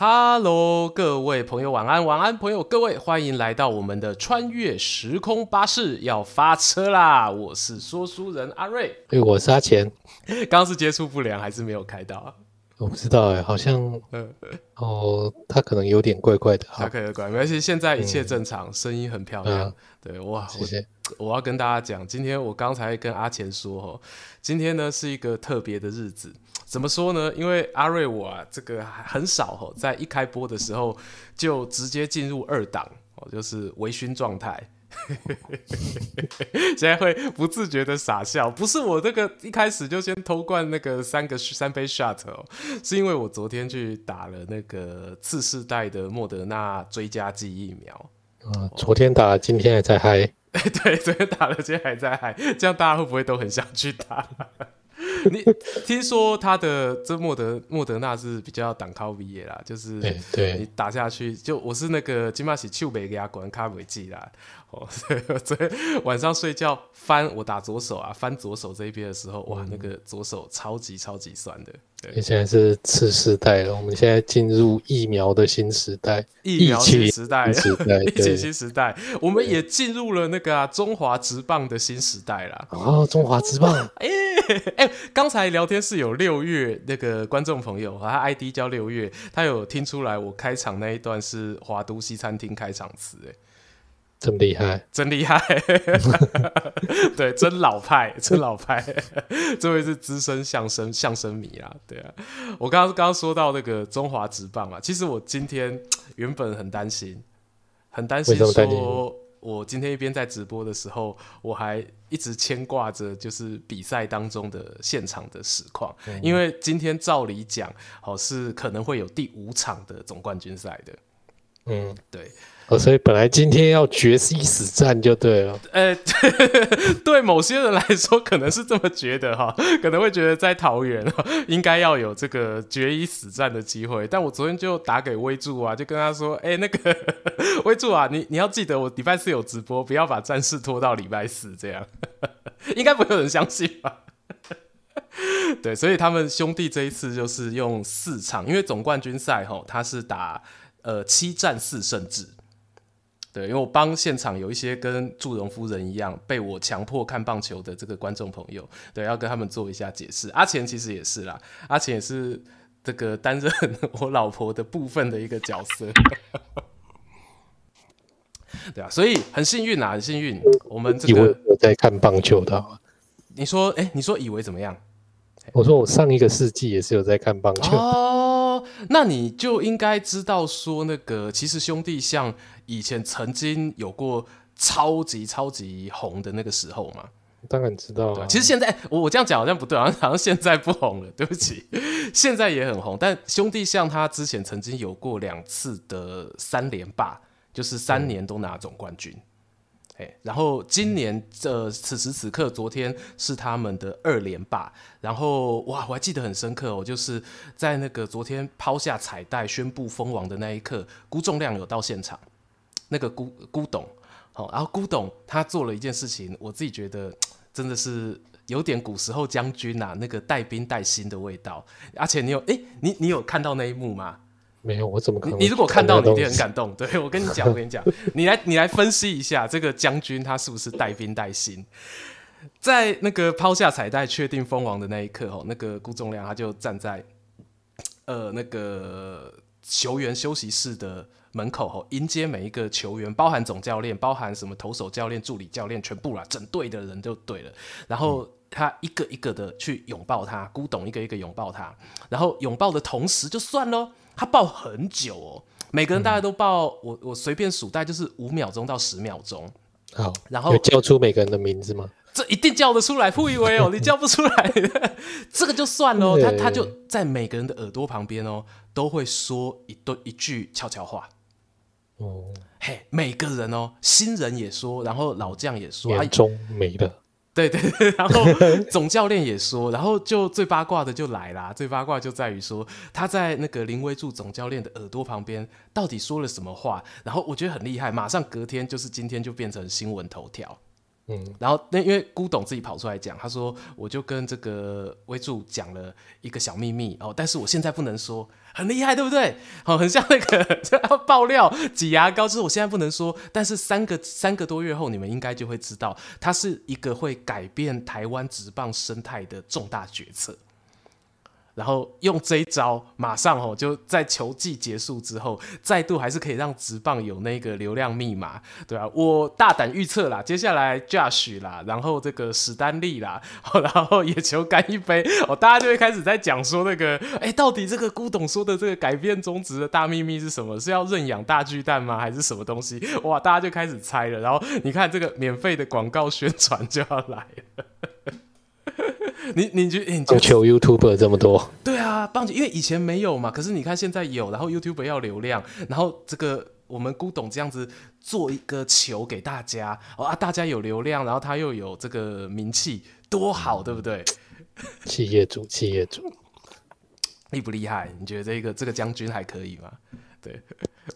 Hello，各位朋友，晚安，晚安，朋友，各位，欢迎来到我们的穿越时空巴士要发车啦！我是说书人阿瑞，哎，我是阿钱。刚刚是接触不良还是没有开到啊？我不知道哎，好像，嗯，哦，他可能有点怪怪的，他可能怪，没关系，现在一切正常，嗯、声音很漂亮，嗯、对，哇，谢谢。我，我要跟大家讲，今天我刚才跟阿钱说哦，今天呢是一个特别的日子。怎么说呢？因为阿瑞我啊，这个很少吼，在一开播的时候就直接进入二档哦，就是微醺状态，现在会不自觉的傻笑。不是我这个一开始就先偷灌那个三个三杯 shot 哦，是因为我昨天去打了那个次世代的莫德纳追加剂疫苗。啊，昨天打，今天还在嗨。对，昨天打了，今天还在嗨，这样大家会不会都很想去打？你听说他的这莫德莫德纳是比较挡靠 V 的啦，就是对你打下去，就我是那个金马喜丘北给他管卡维记啦。哦，昨天晚上睡觉翻我打左手啊，翻左手这一边的时候，哇，那个左手超级超级酸的。对，现在是次世代了，我们现在进入疫苗的新时代，疫苗新时代，疫情新时代，我们也进入了那个、啊、中华职棒的新时代啦。哦，中华职棒，哎哎，刚才聊天室有六月那个观众朋友，他 ID 叫六月，他有听出来我开场那一段是华都西餐厅开场词，哎。真厉害，真厉害，对，真老派，真老派。这位是资深相声相声迷啊，对啊。我刚刚刚刚说到那个中华职棒啊，其实我今天 原本很担心，很担心？说，我今天一边在直播的时候，我还一直牵挂着就是比赛当中的现场的实况，嗯、因为今天照理讲，好是可能会有第五场的总冠军赛的，嗯，对。哦，所以本来今天要决一死战就对了。呃，对某些人来说可能是这么觉得哈，可能会觉得在桃园应该要有这个决一死战的机会。但我昨天就打给威助啊，就跟他说：“哎，那个 威助啊，你你要记得我礼拜四有直播，不要把战事拖到礼拜四，这样 应该不会有人相信吧？”对，所以他们兄弟这一次就是用四场，因为总冠军赛吼他是打呃七战四胜制。对，因为我帮现场有一些跟祝融夫人一样被我强迫看棒球的这个观众朋友，对，要跟他们做一下解释。阿钱其实也是啦，阿钱也是这个担任我老婆的部分的一个角色。对啊，所以很幸运啊，很幸运。我们这个以为我在看棒球的，你说，哎，你说以为怎么样？我说我上一个世纪也是有在看棒球哦，那你就应该知道说那个其实兄弟像。以前曾经有过超级超级红的那个时候嘛？当然知道啊。其实现在我我这样讲好像不对，好 像好像现在不红了，对不起。现在也很红，但兄弟像他之前曾经有过两次的三连霸，就是三年都拿总冠军。嗯、哎然后今年这、此时此刻，昨天是他们的二连霸。然后哇，我还记得很深刻哦，就是在那个昨天抛下彩带宣布封王的那一刻，辜仲亮有到现场。那个辜辜董，好，然后辜董他做了一件事情，我自己觉得真的是有点古时候将军呐、啊，那个带兵带薪的味道。而且你有哎，你你有看到那一幕吗？没有，我怎么可能？你如果看到，你一定很 感动。对，我跟你讲，我跟你讲，你来你来分析一下这个将军他是不是带兵带薪？在那个抛下彩带确定封王的那一刻，哦，那个辜仲亮他就站在呃那个球员休息室的。门口吼迎接每一个球员，包含总教练，包含什么投手教练、助理教练，全部啦，整队的人就对了。然后他一个一个的去拥抱他，古董一个一个拥抱他。然后拥抱的同时就算喽，他抱很久哦，每个人大家都抱，嗯、我我随便数，大概就是五秒钟到十秒钟。好，然后叫出每个人的名字吗？这一定叫得出来，傅以为哦，你叫不出来，这个就算喽。他他就在每个人的耳朵旁边哦，都会说一段一句悄悄话。哦，嘿每个人哦，新人也说，然后老将也说，年终没了，对 对对，然后 总教练也说，然后就最八卦的就来啦，最八卦就在于说他在那个林威柱总教练的耳朵旁边到底说了什么话，然后我觉得很厉害，马上隔天就是今天就变成新闻头条，嗯，然后那因为辜董自己跑出来讲，他说我就跟这个威柱讲了一个小秘密哦，但是我现在不能说，很厉害对不对？好，很像那个 要爆料挤牙膏，就是我现在不能说，但是三个三个多月后你们应该就会知道，它是一个会改变台湾职棒生态的重大决策。然后用这一招，马上哦，就在球季结束之后，再度还是可以让职棒有那个流量密码，对啊，我大胆预测啦，接下来 Josh 啦，然后这个史丹利啦，然后野球干一杯，哦，大家就会开始在讲说那个，哎，到底这个古董说的这个改变中值的大秘密是什么？是要认养大巨蛋吗？还是什么东西？哇，大家就开始猜了。然后你看这个免费的广告宣传就要来了。你你觉得你就求 YouTuber 这么多？对啊，棒球因为以前没有嘛，可是你看现在有，然后 YouTuber 要流量，然后这个我们古董这样子做一个球给大家，哦啊，大家有流量，然后他又有这个名气，多好，对不对？企业主，企业主，厉不厉害？你觉得这个这个将军还可以吗？对，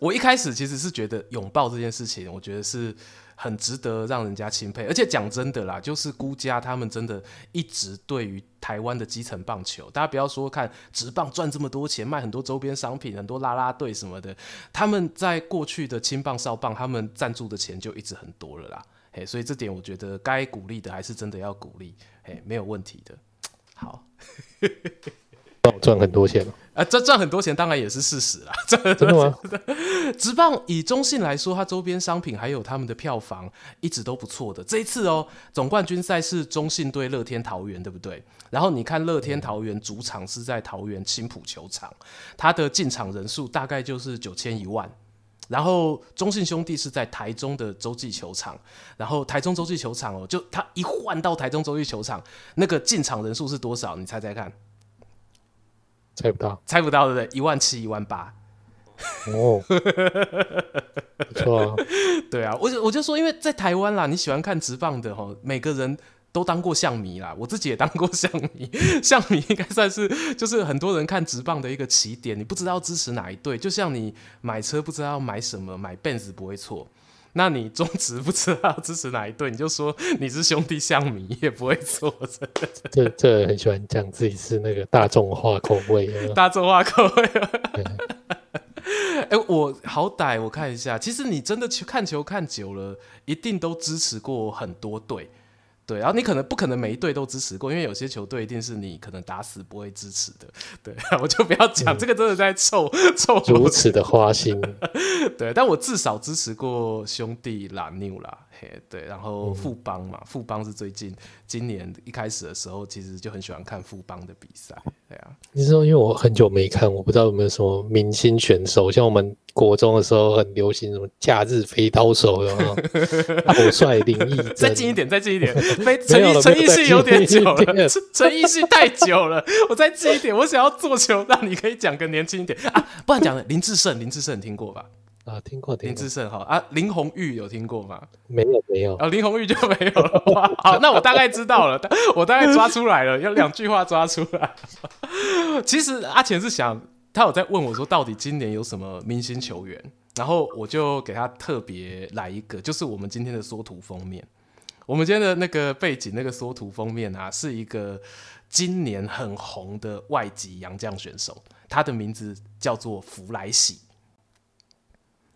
我一开始其实是觉得拥抱这件事情，我觉得是。很值得让人家钦佩，而且讲真的啦，就是孤家他们真的一直对于台湾的基层棒球，大家不要说看直棒赚这么多钱，卖很多周边商品，很多啦啦队什么的，他们在过去的青棒少棒，他们赞助的钱就一直很多了啦，嘿，所以这点我觉得该鼓励的还是真的要鼓励，嘿，没有问题的。好。赚很多钱啊！赚赚很多钱当然也是事实啦。真的吗？直棒以中信来说，它周边商品还有他们的票房一直都不错的。这一次哦，总冠军赛是中信对乐天桃园，对不对？然后你看乐天桃园主场是在桃园青浦球场，它的进场人数大概就是九千一万。然后中信兄弟是在台中的洲际球场，然后台中洲际球场哦，就他一换到台中洲际球场，那个进场人数是多少？你猜猜看。猜不到，猜不到对不对？一万七，一万八，哦，不错啊。对啊，我就我就说，因为在台湾啦，你喜欢看直棒的哦，每个人都当过象迷啦，我自己也当过象迷，象迷应该算是就是很多人看直棒的一个起点。你不知道支持哪一队，就像你买车不知道要买什么，买 Benz 不会错。那你中指不知道支持哪一队，你就说你是兄弟象迷也不会错。这这很喜欢讲自己是那个大众化口味，大众化口味。哎，我好歹我看一下，其实你真的去看球看久了，一定都支持过很多队。对，然后你可能不可能每一队都支持过，因为有些球队一定是你可能打死不会支持的。对，我就不要讲、嗯、这个，真的在臭臭如此的花心。对，但我至少支持过兄弟拉纽啦，嘿，对，然后富邦嘛，富邦是最近今年一开始的时候，其实就很喜欢看富邦的比赛。对啊，你知道，因为我很久没看，我不知道有没有什么明星选手，像我们。国中的时候很流行什么假日飞刀手，有没有？我帅林毅，再近一点，再近一点。飞陈奕陈奕迅有点久了，陈奕迅太久了。我再近一点，我想要做球，让你可以讲个年轻一点啊。不然讲的林志胜，林志胜你听过吧？啊，听过。林志胜哈啊，林红玉有听过吗？没有，没有。啊，林红玉就没有了。好，那我大概知道了，我大概抓出来了，要两句话抓出来。其实阿钱是想。他有在问我说，到底今年有什么明星球员？然后我就给他特别来一个，就是我们今天的缩图封面。我们今天的那个背景，那个缩图封面啊，是一个今年很红的外籍洋将选手，他的名字叫做福来喜。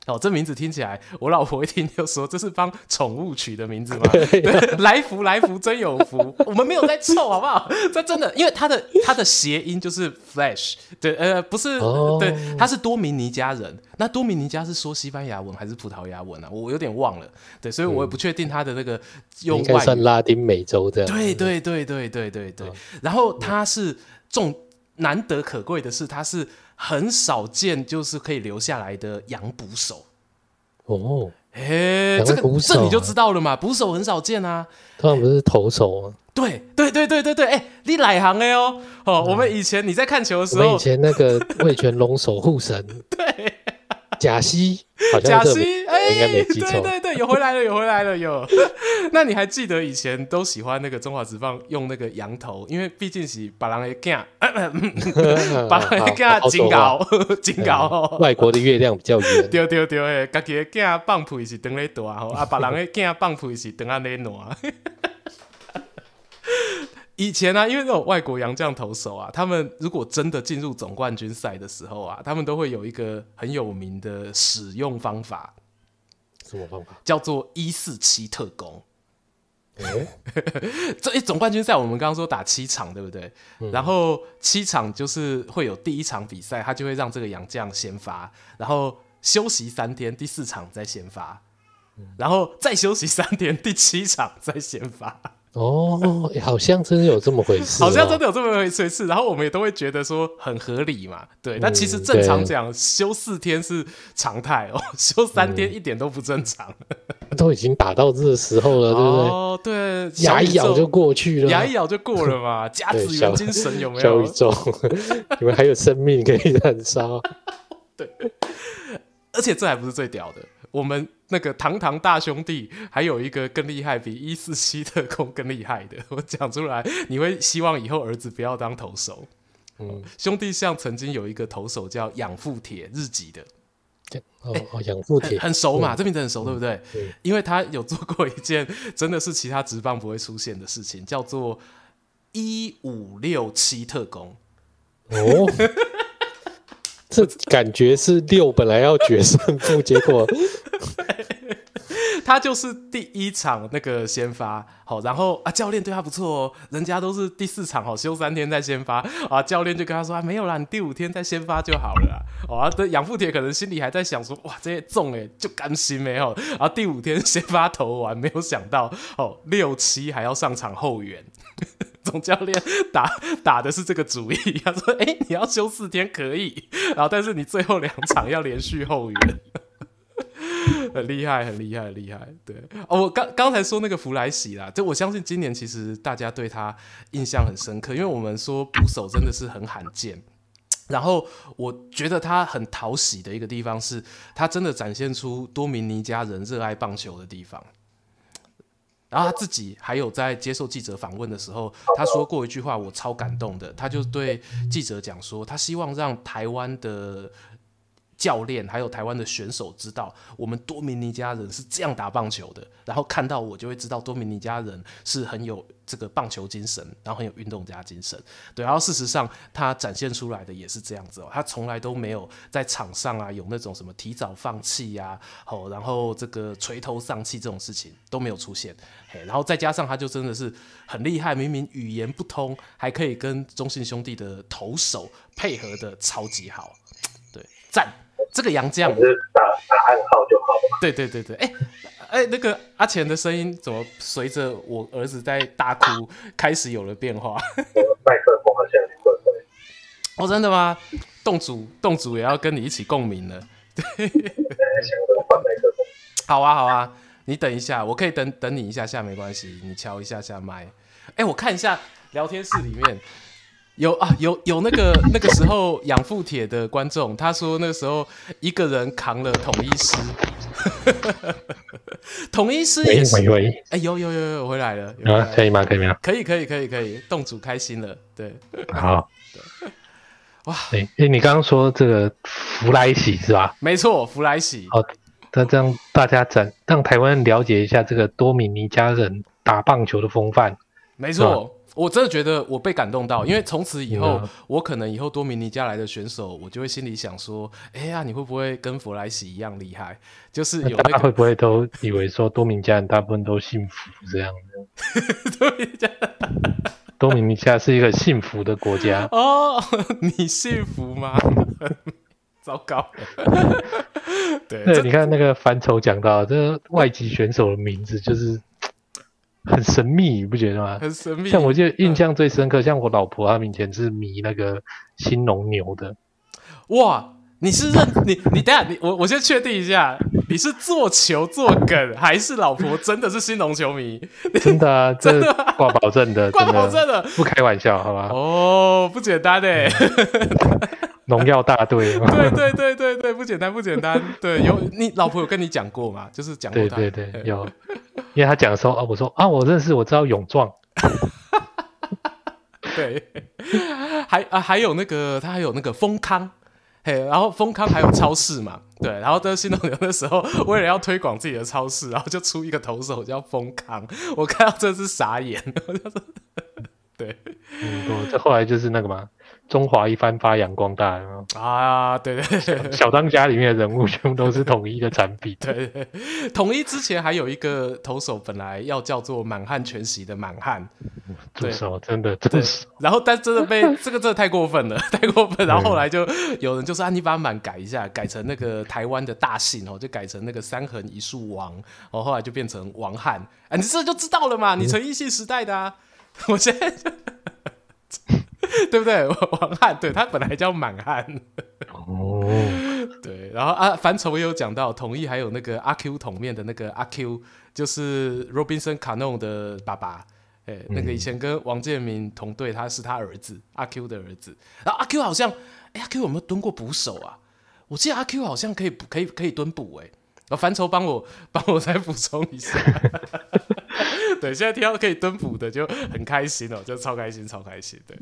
哦，这名字听起来，我老婆一听就说这是帮宠物取的名字吗？对，来福来福真有福，我们没有在臭，好不好？这真的，因为它的它的谐音就是 Flash，对，呃，不是，哦、对，他是多米尼加人。那多米尼加是说西班牙文还是葡萄牙文啊？我有点忘了，对，所以我也不确定他的那个用外语。应该算拉丁美洲的。对对对对对对对。哦、然后他是重难得可贵的是，他是。很少见，就是可以留下来的洋捕手哦。哎，这个这你就知道了嘛？捕手很少见啊。他们不是投手吗？对对对对对对。哎，你来行哎哦哦。我们以前你在看球的时候，我们以前那个味全龙守护神。对。贾西，贾西，哎，应该没记错。对对对，有回来了，有回来了，有。那你还记得以前都喜欢那个中华职棒用那个羊头，因为毕竟是把人给干，把人给干金高金高。外国的月亮比较圆。对对对，哎，家己的干放屁是等咧大吼，啊，把人的干放屁是等啊咧暖。以前呢、啊，因为那种外国洋将投手啊，他们如果真的进入总冠军赛的时候啊，他们都会有一个很有名的使用方法。什么方法？叫做一四七特攻。欸、这一总冠军赛，我们刚刚说打七场，对不对？嗯、然后七场就是会有第一场比赛，他就会让这个洋将先发，然后休息三天，第四场再先发，嗯、然后再休息三天，第七场再先发。哦，好像真的有这么回事，好像真的有这么回事。然后我们也都会觉得说很合理嘛，对。但其实正常讲，休四天是常态哦，休三天一点都不正常。都已经打到这个时候了，对不对？哦，对，牙一咬就过去了，牙一咬就过了嘛。甲子园精神有没有？小宇宙，你们还有生命可以燃烧。对，而且这还不是最屌的。我们那个堂堂大兄弟还有一个更厉害，比一四七特工更厉害的。我讲出来，你会希望以后儿子不要当投手。嗯，兄弟像曾经有一个投手叫养父铁，日籍的。哦哦，养父铁很熟嘛，这名字很熟，对不对？对，因为他有做过一件真的是其他职棒不会出现的事情，叫做一五六七特工。哦。这感觉是六本来要决胜负，结果 他就是第一场那个先发，好，然后啊教练对他不错哦，人家都是第四场好休三天再先发啊，教练就跟他说啊没有啦，你第五天再先发就好了，啊，这养父铁可能心里还在想说哇这些中哎就甘心没有，然后第五天先发投完，没有想到哦六七还要上场后援。总教练打打的是这个主意，他说：“哎、你要休四天可以，然后但是你最后两场要连续后援，很厉害，很厉害，很厉害。”对哦，我刚刚才说那个弗莱喜啦，就我相信今年其实大家对他印象很深刻，因为我们说捕手真的是很罕见。然后我觉得他很讨喜的一个地方是，他真的展现出多米尼加人热爱棒球的地方。然后他自己还有在接受记者访问的时候，他说过一句话，我超感动的。他就对记者讲说，他希望让台湾的教练还有台湾的选手知道，我们多米尼加人是这样打棒球的。然后看到我就会知道，多米尼加人是很有这个棒球精神，然后很有运动家精神。对，然后事实上他展现出来的也是这样子哦。他从来都没有在场上啊有那种什么提早放弃呀，哦，然后这个垂头丧气这种事情都没有出现。嘿，然后再加上他就真的是很厉害，明明语言不通，还可以跟中信兄弟的投手配合的超级好。对，赞。这个杨将，打打暗号就好了。对对对对，哎哎，那个阿钱的声音怎么随着我儿子在大哭开始有了变化？麦克风好像怪怪。哦，真的吗？洞主洞主也要跟你一起共鸣了。对，好啊好啊，你等一下，我可以等等你一下下没关系，你敲一下下麦。哎，我看一下聊天室里面。有啊，有有那个那个时候养父铁的观众，他说那个时候一个人扛了统一师，统一师也是，哎、欸，有有有有回来了，啊，可以吗？可以吗？可以可以可以可以，洞主开心了，对，好，对 哇，哎哎、欸，你刚刚说这个弗莱喜是吧？没错，弗莱喜。好，那这样大家展让台湾了解一下这个多米尼加人打棒球的风范，没错。我真的觉得我被感动到，因为从此以后，我可能以后多米尼加来的选手，我就会心里想说：哎呀，你会不会跟弗莱西一样厉害？就是有那个会不会都以为说多米尼加人大部分都幸福这样的？多米尼加，多米尼加是一个幸福的国家哦。你幸福吗？糟糕。对，对，你看那个范畴讲到这个外籍选手的名字就是。很神秘，你不觉得吗？很神秘。像我记得印象最深刻，嗯、像我老婆，她以前是迷那个新农牛的。哇，你是认你你等下你我我先确定一下，你是做球做梗，还是老婆真的是新农球迷？真的啊，真的挂保证的，挂保证的，不开玩笑，好吧？哦，不简单哎。农药大队。对对对对对，不简单不简单。对，有你老婆有跟你讲过吗？就是讲过他。对对 对，有。因为他讲的时候啊，我说啊，我认识，我知道勇壮。对，还啊还有那个他还有那个丰康。嘿，然后丰康还有超市嘛，对，然后在新农牛的时候，为了要推广自己的超市，然后就出一个投手叫丰康，我看到真是傻眼，我就说，对，嗯，这后来就是那个嘛。中华一番发扬光大啊！对对对，小当家里面的人物全部都是统一的产品。对对，统一之前还有一个投手，本来要叫做满汉全席的满汉。对，真的真的是。然后，但真的被 这个真的太过分了，太过分。然后后来就有人就说：“啊，你把满改一下，改成那个台湾的大姓哦，就改成那个三横一竖王。”哦，后来就变成王汉。啊，你这就知道了嘛？你陈奕迅时代的啊，我现在就。对不对？王汉对他本来叫满汉哦，对，然后啊，凡愁也有讲到，统一还有那个阿 Q 桶面的那个阿 Q，就是 Robinson Cano 的爸爸，哎、欸，那个以前跟王建民同队，他是他儿子阿 Q 的儿子。然后阿 Q 好像，哎，阿 Q 有没有蹲过捕手啊？我记得阿 Q 好像可以可以可以蹲捕哎。然后凡愁帮我帮我再补充一下。对，现在听到可以蹲捕的就很开心哦，就超开心，超开心。对，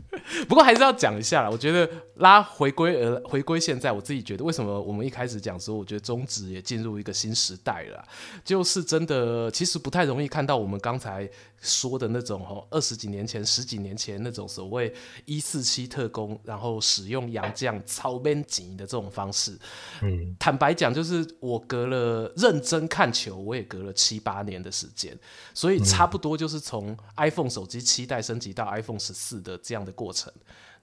不过还是要讲一下啦。我觉得拉回归而回归现在，我自己觉得为什么我们一开始讲说，我觉得中职也进入一个新时代了，就是真的其实不太容易看到我们刚才说的那种哦，二十几年前、十几年前那种所谓一四七特工，然后使用洋将超边紧的这种方式。嗯，坦白讲，就是我隔了认真看球，我也隔了七八年的时间，所以差。不多就是从 iPhone 手机七代升级到 iPhone 十四的这样的过程，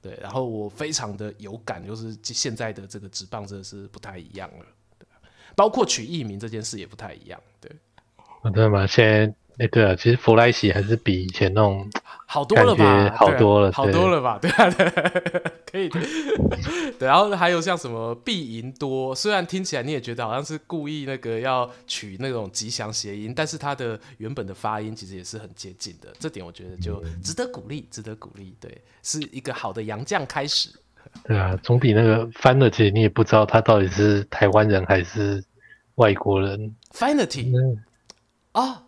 对，然后我非常的有感，就是现在的这个职棒真的是不太一样了，对，包括取艺名这件事也不太一样，对。对吗？现在。哎，欸、对啊，其实弗莱西还是比以前那种好多了吧，好多了，好多了吧，对啊，对，可以，对，然后还有像什么必赢多，虽然听起来你也觉得好像是故意那个要取那种吉祥谐音，但是它的原本的发音其实也是很接近的，这点我觉得就值得鼓励，值得鼓励，对，是一个好的洋将开始。对啊，总比那个翻了，其实你也不知道他到底是台湾人还是外国人。Finity 啊。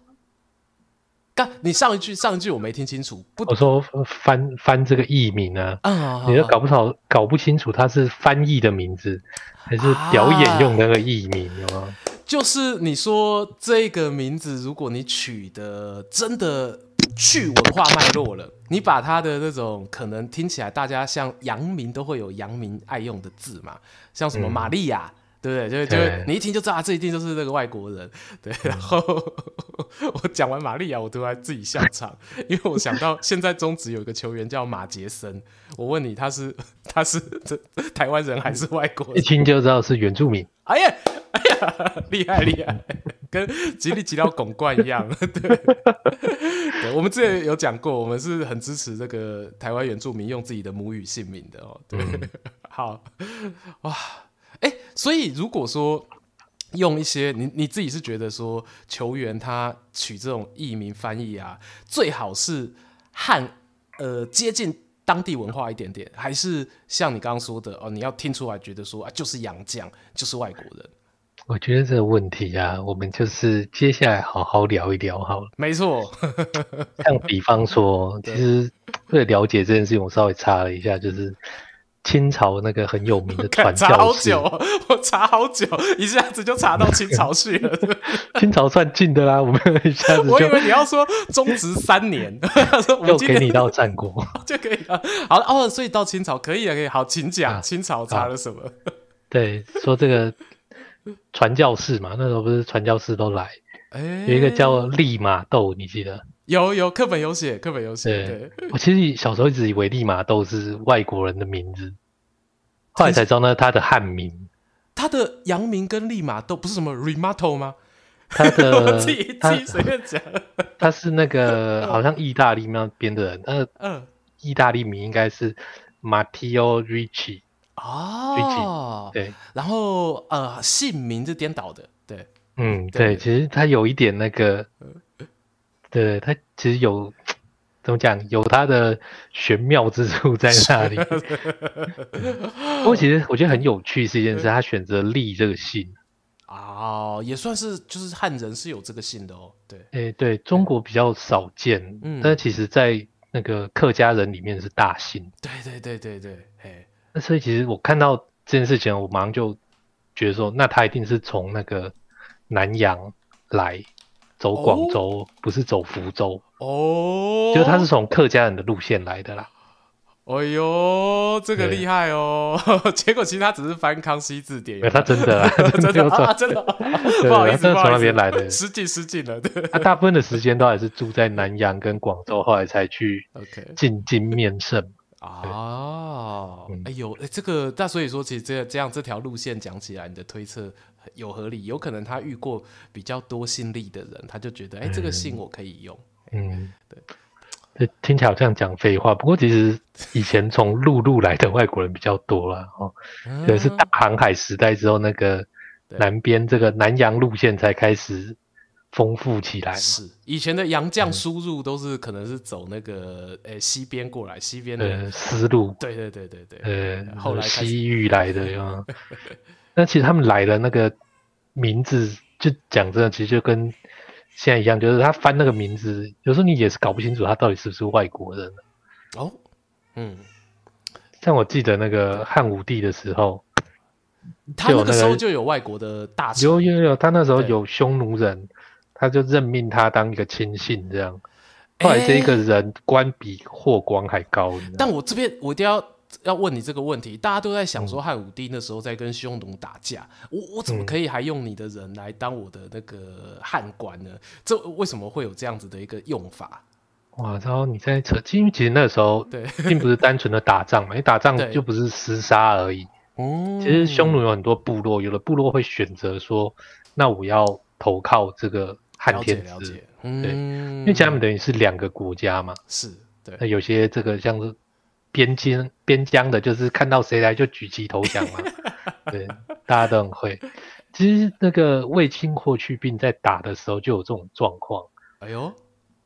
刚，你上一句上一句我没听清楚。不，我说翻翻这个译名呢，啊，你都搞不好搞不清楚它是翻译的名字，还是表演用那个译名，有吗、啊？就是你说这个名字，如果你取的真的去文化脉络了，你把它的那种可能听起来大家像洋名都会有洋名爱用的字嘛，像什么玛利亚。嗯对不对？就就你一听就知道啊，这一定就是那个外国人。对，然后 我讲完玛利亚，我突然自己笑场，因为我想到现在中职有一个球员叫马杰森，我问你他是他是这台湾人还是外国人？一听就知道是原住民。哎呀哎呀，厉害厉害，跟吉利吉到拱冠一样。对，对，我们之前有讲过，我们是很支持这个台湾原住民用自己的母语姓名的哦。对，嗯、好哇。哎、欸，所以如果说用一些你你自己是觉得说球员他取这种译名翻译啊，最好是汉呃接近当地文化一点点，还是像你刚刚说的哦，你要听出来觉得说啊就是洋将就是外国人？我觉得这个问题啊，我们就是接下来好好聊一聊好了。没错，像比方说，其实为了了解这件事情，我稍微查了一下，就是。清朝那个很有名的 传教士，查好久，我查好久，一下子就查到清朝去了。清朝算近的啦，我们一下子就。我以为你要说中职三年，又给你到战国就可以了。好了哦，所以到清朝可以了，可以好，请讲、啊、清朝查了什么？对，说这个传教士嘛，那时候不是传教士都来，欸、有一个叫利玛窦，你记得？有有课本有写，课本有写。对，我其实小时候一直以为利玛窦是外国人的名字，后来才知道呢，他的汉名。他的洋名跟利玛窦不是什么 Remato 吗？他的 我自己自己随便讲。他是那个好像意大利那边的人，嗯嗯，意大利名应该是 Matteo Ricci 哦，Ricci 对，然后呃姓名是颠倒的，对，嗯对，对，其实他有一点那个。对，他其实有怎么讲，有他的玄妙之处在那里。不过其实我觉得很有趣是一件事，他选择立这个姓。哦，也算是就是汉人是有这个姓的哦。对，哎、欸，对中国比较少见，嗯，但其实在那个客家人里面是大姓。对对对对对，哎，那所以其实我看到这件事情，我马上就觉得说，那他一定是从那个南洋来。走广州、哦、不是走福州哦，就是他是从客家人的路线来的啦。哎呦，这个厉害哦！结果其实他只是翻康熙字典，他真的啊，真的啊，真的，不好意思，从那边来的，失敬失敬了。对，他大部分的时间都还是住在南阳跟广州，后来才去进京面圣。哦，哎呦，哎，这个那所以说，其实这这样这条路线讲起来，你的推测。有合理，有可能他遇过比较多姓李的人，他就觉得，哎、欸，这个姓我可以用。嗯，对，听起来好像讲废话，不过其实以前从陆路来的外国人比较多了。哦，可是大航海时代之后，那个南边这个南洋路线才开始丰富起来。是，以前的洋将输入都是可能是走那个，呃、欸，西边过来，西边的丝路。对对对对对，呃，后来西域来的哟。那其实他们来的那个名字，就讲真的，其实就跟现在一样，就是他翻那个名字，有时候你也是搞不清楚他到底是不是外国人。哦，嗯，像我记得那个汉武帝的时候，他那个时候就有外国的大臣，有有有，他那时候有匈奴人，他就任命他当一个亲信，这样。后来这一个人官比霍光还高。但我这边我一定要。要问你这个问题，大家都在想说汉武帝那时候在跟匈奴打架，嗯、我我怎么可以还用你的人来当我的那个汉官呢？这为什么会有这样子的一个用法？哇，然后你在扯，因为其实那个时候对，并不是单纯的打仗嘛，你打仗就不是厮杀而已。嗯，其实匈奴有很多部落，有的部落会选择说，那我要投靠这个汉天子。了解，了解，嗯，对，因为他们等于是两个国家嘛。是，对。那有些这个像是。边疆边疆的，就是看到谁来就举旗投降嘛。对，大家都很会。其实那个卫青、霍去病在打的时候就有这种状况。哎呦，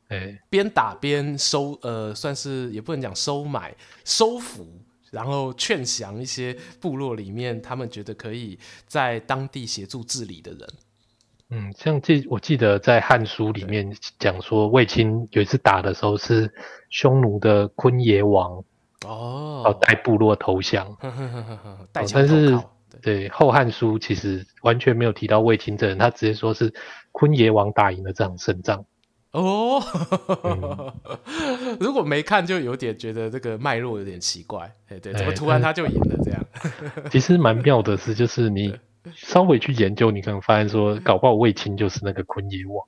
哎，边打边收，呃，算是也不能讲收买、收服，然后劝降一些部落里面他们觉得可以在当地协助治理的人。嗯，像这我记得在《汉书》里面讲说，卫青有一次打的时候是匈奴的昆爷王。哦，带部落投降，呵呵呵呵，但是对《后汉书》其实完全没有提到卫青这人，他直接说是昆爷王打赢了这场胜仗。哦、嗯，如果没看，就有点觉得这个脉络有点奇怪。对，怎么突然他就赢了这样？其实蛮妙的是，就是你稍微去研究，你可能发现说，搞不好卫青就是那个昆爷王。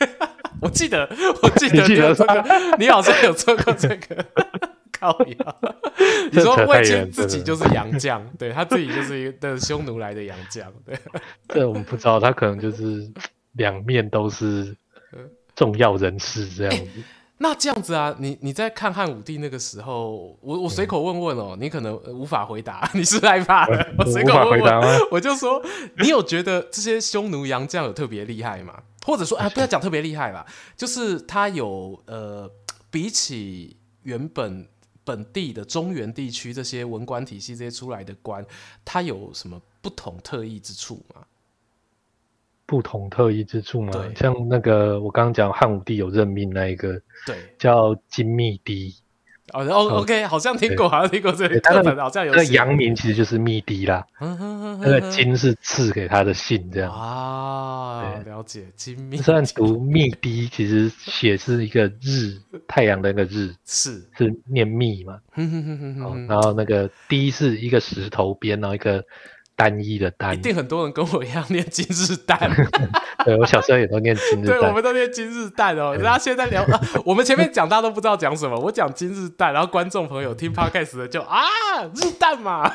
我记得，我记得你好像有做过这个。靠呀！你说卫青自己就是洋将，对，他自己就是一个匈奴来的洋将，对。这我们不知道，他可能就是两面都是重要人士这样子。欸、那这样子啊，你你在看汉武帝那个时候，我我随口问问哦、喔，你可能无法回答，你是害怕的。我随口问问，我就说，你有觉得这些匈奴洋将有特别厉害吗？或者说，哎，不要讲特别厉害啦，就是他有呃，比起原本。本地的中原地区这些文官体系这些出来的官，他有什么不同特异之处吗？不同特异之处吗？对，像那个我刚刚讲汉武帝有任命那一个，对，叫金密帝。哦，然后 OK，好像听过，好像听过这个，好像有。那阳明其实就是密滴啦，那个金是赐给他的信，这样啊。了解金密。虽然读密滴，其实写是一个日，太阳的那个日，是是念密嘛。然后那个滴是一个石头边，然后一个。单一的单，一定很多人跟我一样念金日蛋。对，我小时候也都念金日蛋。对，我们都念金日蛋哦。大家现在聊，啊、我们前面讲大家都不知道讲什么。我讲金日蛋，然后观众朋友听 podcast 的就啊，日蛋嘛。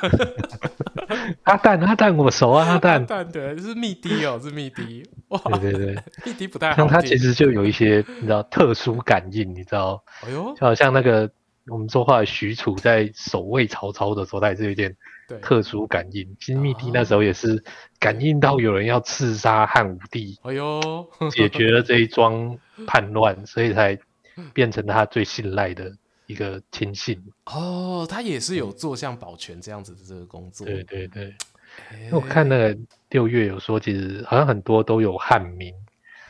阿蛋，阿蛋，我熟啊，阿蛋。阿蛋，对，是密滴哦，是密滴。哇，对对对，密滴不太好。像他其实就有一些你知道特殊感应，你知道？哎呦，就好像那个我们说话的许褚在守卫曹操的时候，他也是有点。特殊感应，其实密帝那时候也是感应到有人要刺杀汉武帝，哎呦，解决了这一桩叛乱，所以才变成他最信赖的一个亲信。哦，他也是有做像保全这样子的这个工作。对对对，我看那个六月有说，其实好像很多都有汉名。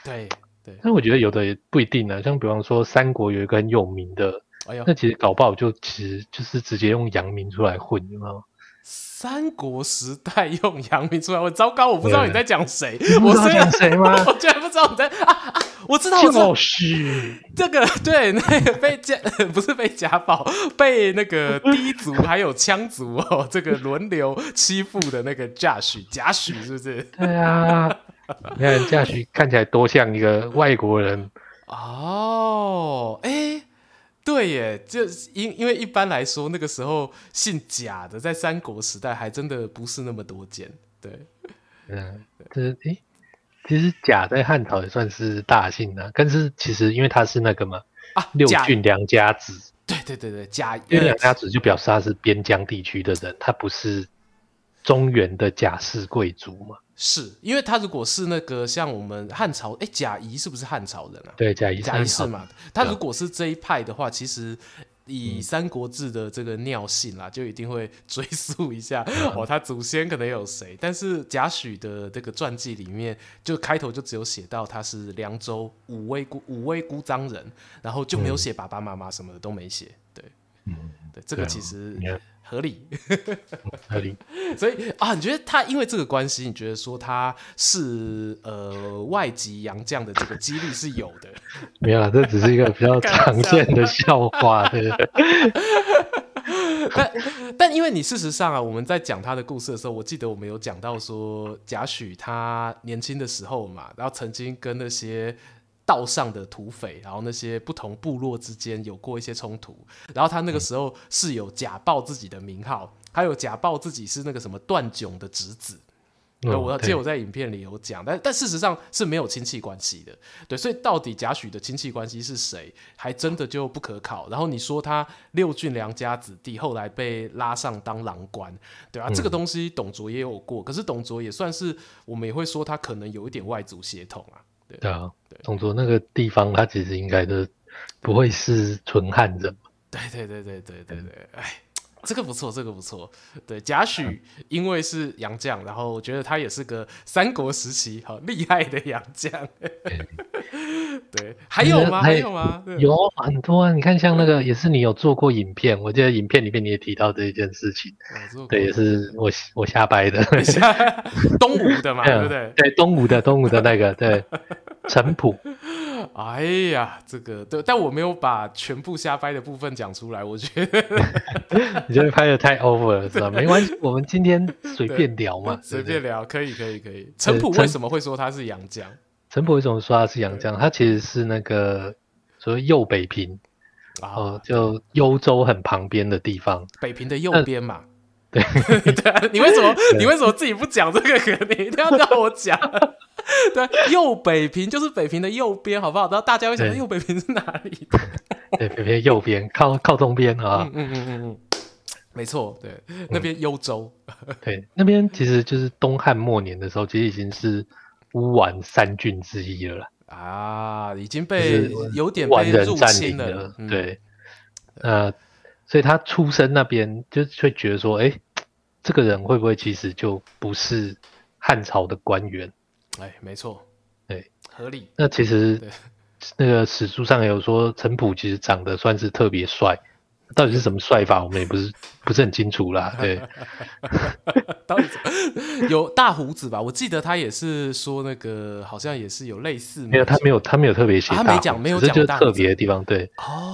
对对，但我觉得有的也不一定呢。像比方说三国有一个很有名的，那其实搞不好就其实就是直接用洋名出来混，有没有？三国时代用洋名出来，我糟糕，我不知道你在讲谁，我知道讲谁吗？我居然不知道你在啊啊！我知道，我知道，是这个对那个被家 不是被贾宝被那个低族还有羌族哦，这个轮流欺负的那个贾诩，贾诩是不是？对啊，你看贾诩看起来多像一个外国人哦，哎、欸。对耶，就因因为一般来说，那个时候姓贾的，在三国时代还真的不是那么多见。对，嗯，这诶，其实贾在汉朝也算是大姓啊，但是其实因为他是那个嘛，啊，六郡良家子。对对对对，贾因为良家子就表示他是边疆地区的人，他不是中原的贾氏贵族嘛。是因为他如果是那个像我们汉朝，哎，贾谊是不是汉朝人啊？对，贾谊贾谊是嘛？他如果是这一派的话，其实以《三国志》的这个尿性啦，就一定会追溯一下哦，他祖先可能有谁？但是贾诩的这个传记里面，就开头就只有写到他是凉州武威姑武威姑臧人，然后就没有写爸爸妈妈什么的都没写。对，嗯，对，这个其实。合理，合理。所以啊，你觉得他因为这个关系，你觉得说他是呃外籍洋将的这个几率是有的？没有啦，这只是一个比较常见的笑话，对。但但因为你事实上啊，我们在讲他的故事的时候，我记得我们有讲到说贾诩他年轻的时候嘛，然后曾经跟那些。道上的土匪，然后那些不同部落之间有过一些冲突，然后他那个时候是有假报自己的名号，还有假报自己是那个什么段炯的侄子。嗯、我记得我在影片里有讲，但但事实上是没有亲戚关系的。对，所以到底贾诩的亲戚关系是谁，还真的就不可考。然后你说他六郡良家子弟，后来被拉上当郎官，对啊，嗯、这个东西董卓也有过，可是董卓也算是我们也会说他可能有一点外族血统啊。对啊，董卓那个地方，他其实应该都不会是纯汉人。对对对对对对对，哎，这个不错，这个不错。对，贾诩因为是杨将，然后我觉得他也是个三国时期好厉害的杨将。对，还有吗？还有吗？有很多啊！你看，像那个也是你有做过影片，我记得影片里面你也提到这一件事情。对，也是我我瞎掰的。东吴的嘛，对不对？对，东吴的，东吴的那个，对。陈普，哎呀，这个对，但我没有把全部瞎掰的部分讲出来。我觉得 你这边拍的太 over 了，是吧？没关系，我们今天随便聊嘛，随便聊，可以，可以，可以。陈普为什么会说他是洋将？陈普为什么说他是洋将？他其实是那个所谓右北平，哦，就幽州很旁边的地方，北平的右边嘛。对 对，你为什么你为什么自己不讲这个？你一定要让我讲。对，右北平就是北平的右边，好不好？然后大家会想，右北平是哪里？对，北平右边，靠靠东边啊。嗯嗯嗯嗯嗯，没错，对，那边幽州。对，那边其实就是东汉末年的时候，其实已经是乌丸三郡之一了啦。啊，已经被有点被入侵了。对，呃，所以他出生那边就会觉得说，哎，这个人会不会其实就不是汉朝的官员？哎，没错，对，合理。那其实那个史书上也有说，陈普其实长得算是特别帅，到底是什么帅法，我们也不是不是很清楚啦。对，到底有大胡子吧？我记得他也是说那个，好像也是有类似，没有他没有他没有特别写，他没讲没有讲，就是特别的地方。对，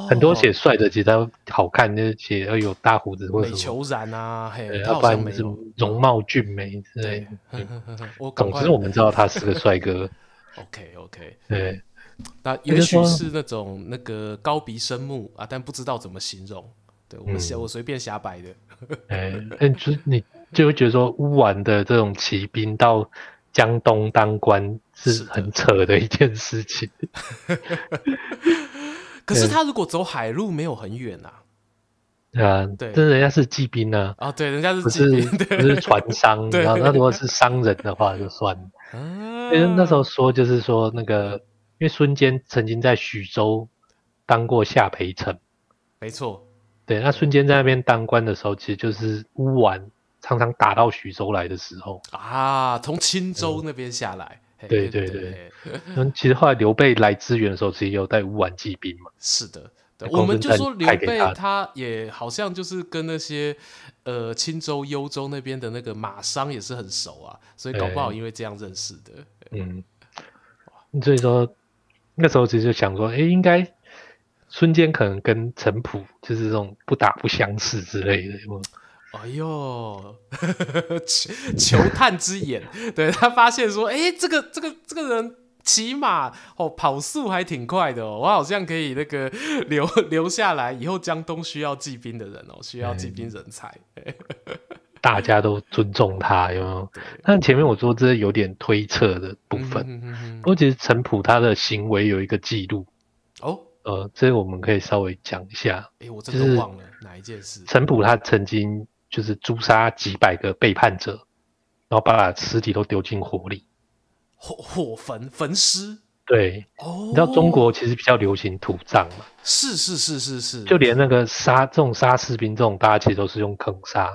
很多写帅的其实他好看，就是写要有大胡子或者什么。美虬髯啊，嘿，要不然是容貌俊美之类。总之我们知道他是个帅哥。OK OK，对。那也许是那种那个高鼻深目啊，但不知道怎么形容。对我们，嗯、我随便瞎掰的。哎，欸，就你就会觉得说乌丸的这种骑兵到江东当官是很扯的一件事情。可是他如果走海路没有很远啊。对啊，对，但是人家是骑兵呢。啊，对，人家是骑兵，不是不是船商。然后那如果是商人的话就算了。因为那时候说就是说那个。因为孙坚曾经在徐州当过下邳城，没错。对，那孙坚在那边当官的时候，其实就是乌丸常常打到徐州来的时候啊，从青州那边下来。嗯、对对对，那，其实后来刘备来支援的时候，其实有带乌丸骑兵嘛。是的，对，我们就说刘备他也好像就是跟那些呃青州、幽州那边的那个马商也是很熟啊，所以搞不好因为这样认识的。嗯，所以说那时候其实就想说，哎，应该。孙坚可能跟陈普就是这种不打不相识之类的，哎呦，求探之眼，对他发现说，哎、欸，这个这个这个人骑马哦，跑速还挺快的哦，我好像可以那个 留留下来，以后江东需要骑兵的人哦，需要骑兵人才，大家都尊重他，有没有？但前面我说这有点推测的部分，嗯、不过其实陈普他的行为有一个记录哦。呃，这个我们可以稍微讲一下。哎，我真的忘了哪一件事。陈普他曾经就是诛杀几百个背叛者，然后把尸体都丢进火里，火火焚焚尸。对，哦，你知道中国其实比较流行土葬嘛？是是是是是，就连那个杀这种杀士兵这种，大家其实都是用坑杀，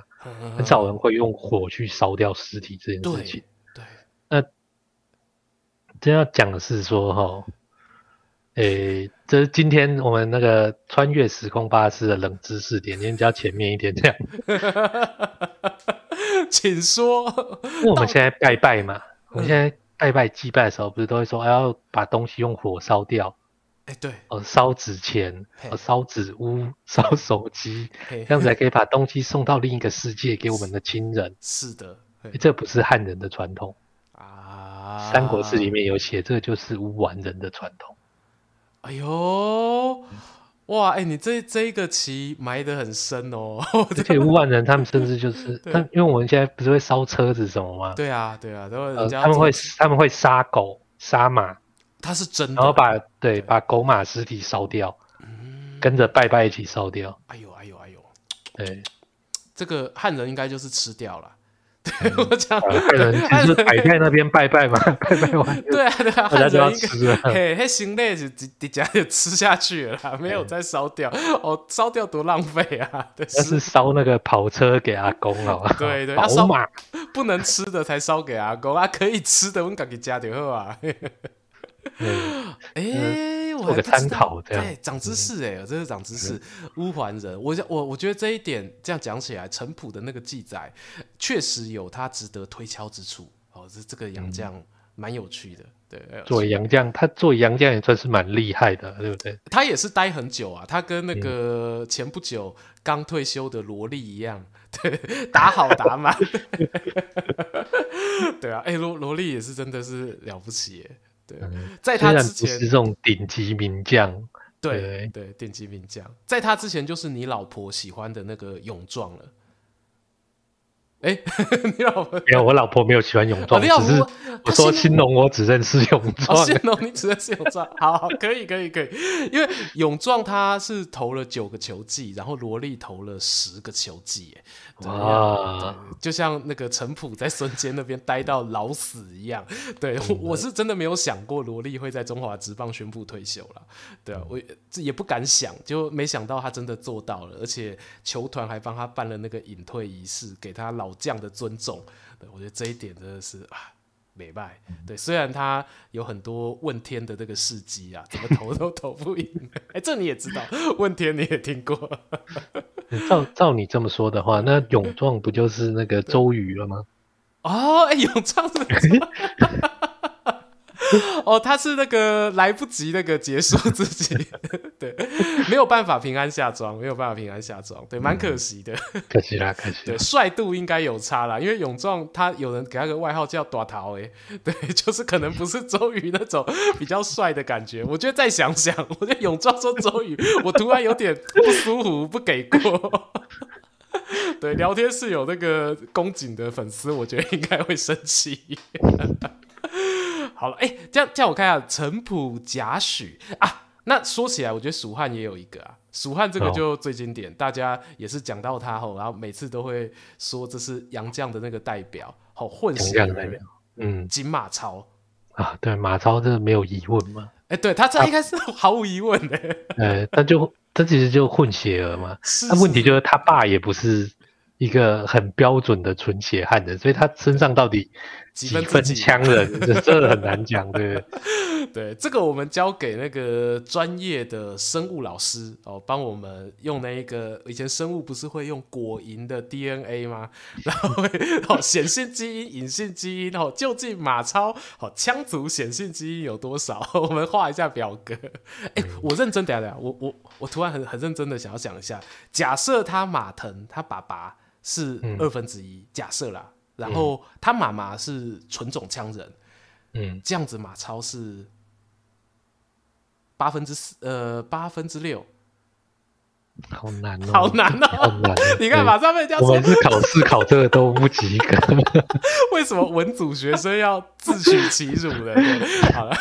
很少人会用火去烧掉尸体这件事情。对，对那真要讲的是说哈。诶、欸，这是今天我们那个穿越时空巴士的冷知识点，今天比较前面一点这样。请说。因为我们现在拜拜嘛，我们现在拜拜祭拜的时候，不是都会说，要把东西用火烧掉？对，哦，烧纸钱，哦，烧纸屋，烧手机，这样子才可以把东西送到另一个世界给我们的亲人。是的，欸、这不是汉人的传统啊，《三国志》里面有写，这个就是乌丸人的传统。哎呦，哇，哎、欸，你这这一个棋埋得很深哦。而且乌丸人他们甚至就是，但因为我们现在不是会烧车子什么吗？对啊，对啊，他们会他们会杀狗杀马，他是真的，然后把对，把狗马尸体烧掉，嗯，跟着拜拜一起烧掉。哎呦哎呦哎呦，对，这个汉人应该就是吃掉了。对我讲，汉人其实摆在那边拜拜嘛，拜拜完，对啊对啊，大家就要吃，嘿，嘿，心累是直接就吃下去了啦，没有再烧掉，哦，烧掉多浪费啊！那是烧那个跑车给阿公好吧？对对，宝马不能吃的才烧给阿公啊，可以吃的我们自己加就好啊。嗯，哎、做个参考这样，对，长知识哎、欸，这是长知识。乌桓人，我我我觉得这一点这样讲起来，陈普的那个记载确实有他值得推敲之处。哦，这这个杨绛蛮有趣的。对，作为杨绛，他作为杨绛也算是蛮厉害的，对不对？他也是待很久啊，他跟那个前不久刚退休的罗莉一样，对，打好打满。对啊，哎、欸，罗罗莉也是真的是了不起耶。对，在他之前是这种顶级名将，对对，顶级名将，在他之前就是你老婆喜欢的那个泳壮了。哎，你老婆没有，我老婆没有喜欢勇壮，哦、只是我说兴农，我只认识勇壮。兴农、哦，你只认识泳装，好，好，可以，可以，可以，因为泳壮他是投了九个球季，然后罗莉投了十个球季，哎，啊，就像那个陈普在孙坚那边待到老死一样。对，我，我是真的没有想过罗莉会在中华职棒宣布退休了，对啊，我这也不敢想，就没想到他真的做到了，而且球团还帮他办了那个隐退仪式，给他老。这样的尊重，对，我觉得这一点真的是啊，美败。对，虽然他有很多问天的这个事迹啊，怎么投 都投不赢。哎、欸，这你也知道，问天你也听过。照照你这么说的话，那 勇壮不就是那个周瑜了吗？哦，哎、欸，勇壮是。哦，他是那个来不及那个结束自己，对，没有办法平安下庄，没有办法平安下庄，对，蛮可惜的，可惜啦，可惜。对，帅度应该有差啦，因为泳壮他有人给他个外号叫短头诶，对，就是可能不是周瑜那种比较帅的感觉。我觉得再想想，我觉得泳壮说周瑜，我突然有点不舒服，不给过。对，聊天室有那个宫颈的粉丝，我觉得应该会生气。好了，哎、欸，这样这样我看一下陈普、贾诩啊。那说起来，我觉得蜀汉也有一个啊。蜀汉这个就最经典，哦、大家也是讲到他后，然后每次都会说这是杨绛的那个代表，好混血的代表。嗯，金马超啊，对，马超这个没有疑问吗？哎，对他这应该是毫无疑问的。呃，他就他其实就混血儿嘛，那问题就是他爸也不是一个很标准的纯血汉人，所以他身上到底几分羌人，这真的很难讲，对不。对，对这个我们交给那个专业的生物老师哦，帮我们用那一个以前生物不是会用果蝇的 DNA 吗？然后会哦显性基因、隐性基因哦，究竟马超哦羌族显性基因有多少？我们画一下表格。哎，我认真等下等下，我我我突然很很认真的想要讲一下，假设他马腾他爸爸是二分之一，假设啦，然后他妈妈是纯种羌人。嗯，这样子马超是八分之四，呃，八分之六，好难哦，好难哦，好难！你看马上被人家说，我们是考试考这个都不及格，为什么文组学生要自取其辱呢？好了，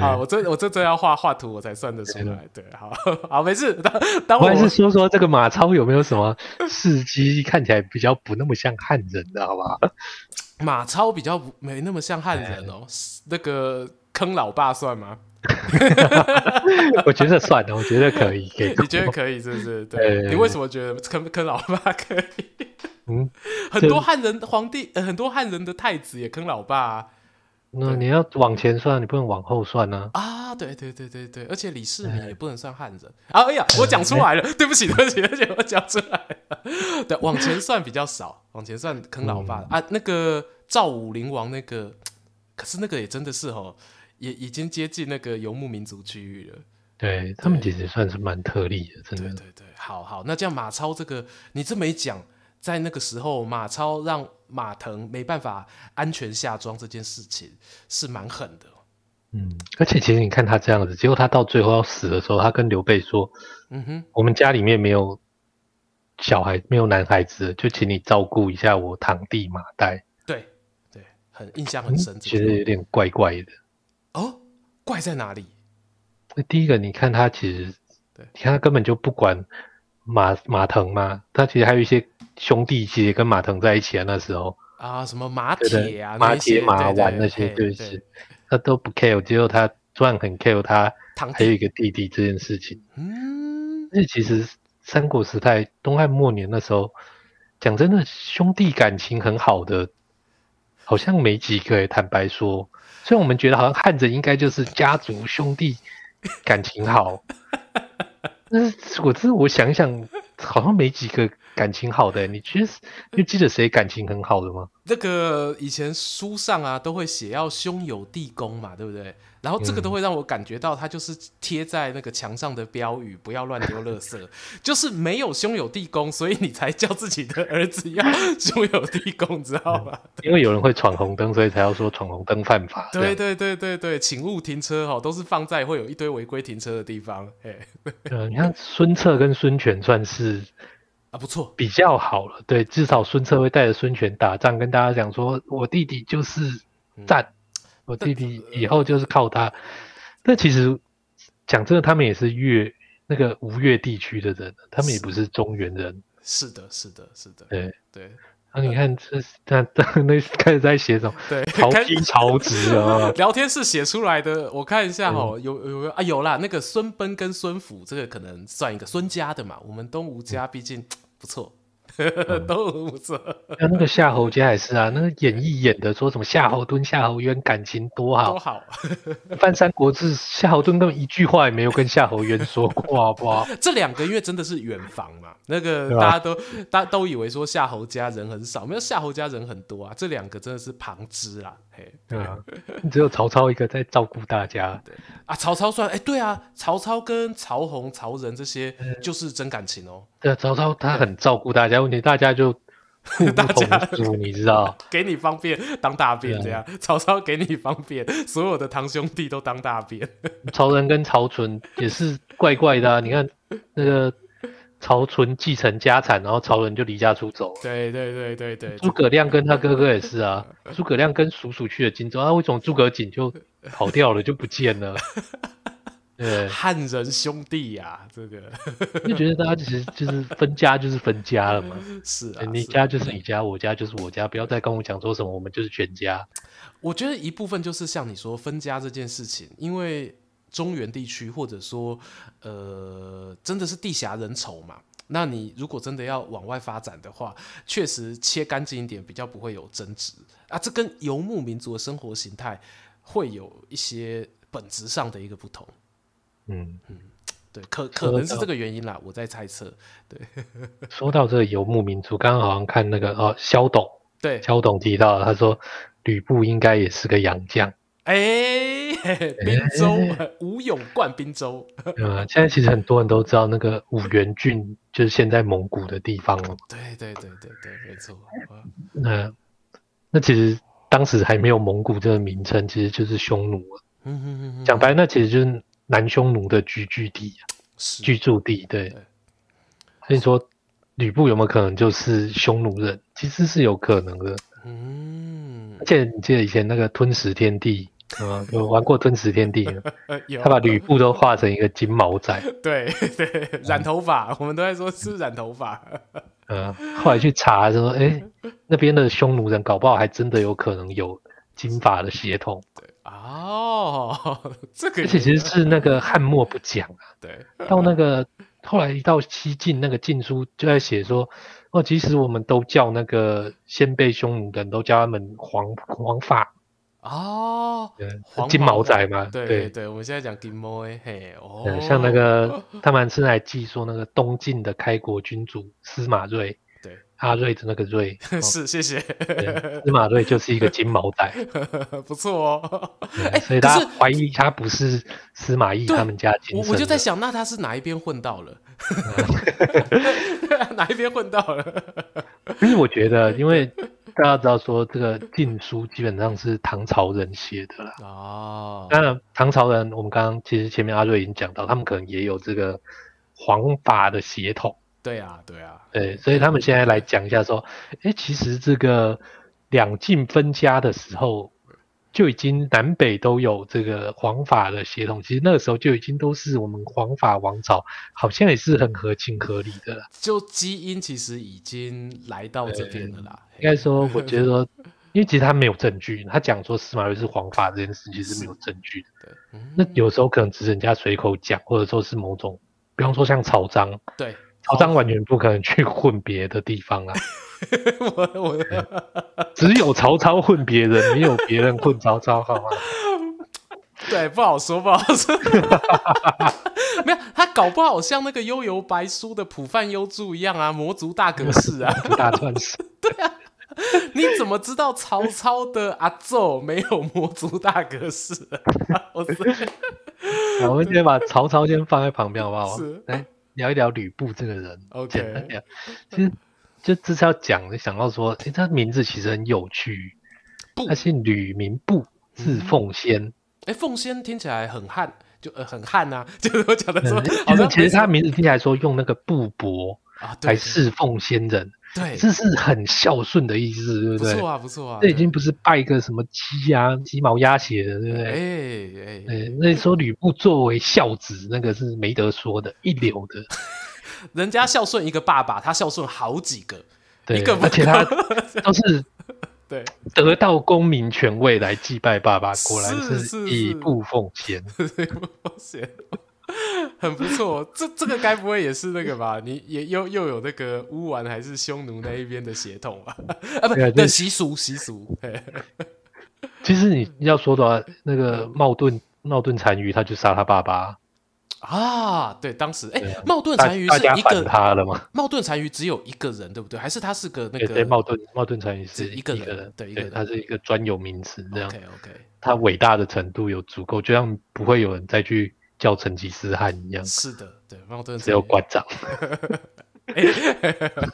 啊，我这我这这要画画图我才算得出来，对，好好没事。当当我还是说说这个马超有没有什么事迹，看起来比较不那么像汉人的，好不好？马超比较没那么像汉人哦，那个坑老爸算吗？我觉得算了，我觉得可以，可以。你觉得可以是不是？对，你为什么觉得坑坑老爸可以？嗯，很多汉人皇帝，呃很多汉人的太子也坑老爸。那你要往前算，你不能往后算呢。啊，对对对对对，而且李世民也不能算汉人。哎呀，我讲出来了，对不起对不起，而且我讲出来了。对，往前算比较少，往前算坑老爸啊。那个赵武灵王那个，可是那个也真的是哦，也已经接近那个游牧民族区域了。对他们其实算是蛮特例的，真的。对对对，好好，那这样马超这个，你这么一讲，在那个时候马超让。马腾没办法安全下庄这件事情是蛮狠的，嗯，而且其实你看他这样子，结果他到最后要死的时候，他跟刘备说：“嗯哼，我们家里面没有小孩，没有男孩子，就请你照顾一下我堂弟马岱。”对对，很印象很深，嗯，其实有点怪怪的。哦，怪在哪里？那第一个，你看他其实，对，你看他根本就不管马马腾嘛，他其实还有一些。兄弟其实跟马腾在一起啊，那时候啊，什么马铁啊，马铁马玩那些，对是，他都不 care，只有他突然很 care 他还有一个弟弟这件事情。嗯，那其实三国时代东汉末年那时候，讲真的，兄弟感情很好的，好像没几个。坦白说，虽然我们觉得好像汉人应该就是家族兄弟感情好，但是我真的我想想，好像没几个。感情好的，你其实你记得谁感情很好的吗？那个以前书上啊都会写要兄友弟恭嘛，对不对？然后这个都会让我感觉到他就是贴在那个墙上的标语，不要乱丢垃圾，就是没有兄友弟恭，所以你才叫自己的儿子要兄友弟恭，知道吧？因为有人会闯红灯，所以才要说闯红灯犯法。对对对对对，请勿停车哈，都是放在会有一堆违规停车的地方。哎，呃，你看孙策跟孙权算是。啊，不错，比较好了。对，至少孙策会带着孙权打仗，跟大家讲说：“我弟弟就是战，嗯、我弟弟以后就是靠他。嗯”但其实讲真的，他们也是越那个吴越地区的人，他们也不是中原人。是的，是的，是的。对对。啊，你看这那那开始在写什么？对，曹丕、曹植 啊，聊天室写出来的，我看一下哈、嗯，有有啊有啦，那个孙奔跟孙府，这个可能算一个孙家的嘛，我们东吴家毕竟不错。嗯、都不错。那那个夏侯家也是啊，那个演义演的说什么夏侯惇、夏侯渊感情多好，多好。翻《三国志》，夏侯惇根本一句话也没有跟夏侯渊说过，好不好？这两个月真的是远房嘛？那个大家都大家都以为说夏侯家人很少，没有夏侯家人很多啊。这两个真的是旁支啦，嘿，对啊，只有曹操一个在照顾大家。对啊，曹操算哎、欸，对啊，曹操跟曹洪、曹仁这些就是真感情哦。对啊，曹操他很照顾大家，问题大家就互 不统属，你知道？给你方便当大便这样，曹操给你方便，所有的堂兄弟都当大便。曹仁跟曹纯也是怪怪的啊，你看那个曹纯继承家产，然后曹仁就离家出走。对对对对对，诸葛亮跟他哥哥也是啊，诸葛亮跟叔叔去了荆州，啊，为什么诸葛瑾就跑掉了就不见了？对，汉人兄弟呀、啊，这个就觉得大家其实就是分家就是分家了嘛。是啊，你家就是你家，我家就是我家，不要再跟我讲说什么我们就是全家。我觉得一部分就是像你说分家这件事情，因为中原地区或者说呃真的是地狭人稠嘛。那你如果真的要往外发展的话，确实切干净一点，比较不会有争执啊。这跟游牧民族的生活形态会有一些本质上的一个不同。嗯嗯，对，可可能是这个原因啦，我在猜测。对，说到这个游牧民族，刚刚好像看那个哦，肖董，对，肖董提到他说吕布应该也是个洋将。哎，滨州，吴勇冠滨州。嗯，现在其实很多人都知道那个五原郡，就是现在蒙古的地方了。对对对对对，没错。那那其实当时还没有蒙古这个名称，其实就是匈奴。嗯嗯嗯。讲白，那其实就是南匈奴的居住地，居住地。对。所以说，吕布有没有可能就是匈奴人？其实是有可能的。嗯。而且你记得以前那个吞食天地。嗯，有玩过吞食天地，他把吕布都画成一个金毛仔，对对，染头发，嗯、我们都在说是染头发。嗯，后来去查说，哎、欸，那边的匈奴人搞不好还真的有可能有金发的血统。对哦，这个，而且其实是那个汉末不讲啊，对，到那个后来一到西晋那个晋书就在写说，哦，其实我们都叫那个先辈匈奴人都叫他们黄黄发。哦，金毛仔嘛，对对对，我们现在讲金毛诶，嘿，哦，像那个他们是来记说那个东晋的开国君主司马睿，对，阿睿的那个睿，是谢谢，司马睿就是一个金毛仔，不错哦，所以大家怀疑他不是司马懿他们家亲，我我就在想，那他是哪一边混到了？哪一边混到了？其实我觉得，因为。大家知道说这个晋书基本上是唐朝人写的啦。哦，当然唐朝人，我们刚刚其实前面阿瑞已经讲到，他们可能也有这个皇法的血统。对啊，对啊，对，所以他们现在来讲一下说，哎，其实这个两晋分家的时候。就已经南北都有这个黄法的协同，其实那个时候就已经都是我们黄法王朝，好像也是很合情合理的了。就基因其实已经来到这边了啦。应该说，我觉得说，因为其实他没有证据，他讲说司马睿是黄法这件事其实没有证据的。对，那有时候可能只是人家随口讲，或者说是某种，比方说像曹彰，对，曹彰完全不可能去混别的地方啊。我我 只有曹操混别人，没有别人混曹操，好吗？对，不好说，不好说。没有，他搞不好像那个《幽游白书》的普范幽助一样啊，魔族大格式啊，大传式。对啊，你怎么知道曹操的阿奏没有魔族大格式？我我们先把曹操先放在旁边，好不好？是，来聊一聊吕布这个人。OK，其实。就这是要讲，想到说，哎、欸，他名字其实很有趣，他姓吕，名布，字奉先。哎、嗯，凤、欸、仙听起来很汉，就呃很汉啊，就是我讲的说，好、像、其实他名字听起来说用那个布帛啊，来侍奉先人，对，这是很孝顺的意思，对不对？不错啊，不错啊，这已经不是拜个什么鸡啊，鸡毛鸭血的，对不对？哎哎哎，那说吕布作为孝子，那个是没得说的，一流的。人家孝顺一个爸爸，他孝顺好几个，对一个而且他 都是对。得到功名权位来祭拜爸爸，果然是以布奉先，很不错。这这个该不会也是那个吧？你也又又有那个乌丸还是匈奴那一边的血统吧？啊，不对，习俗习俗。其实你要说的话，那个冒顿冒顿单于，他就杀他爸爸。啊，对，当时哎，冒顿单于是一个他了吗？冒顿单于只有一个人，对不对？还是他是个那个？对，冒顿冒顿单于是一个人，对，一个人，他是一个专有名词，这样。OK OK，他伟大的程度有足够，就像不会有人再去叫成吉思汗一样。是的，对，冒顿只有馆长。哎，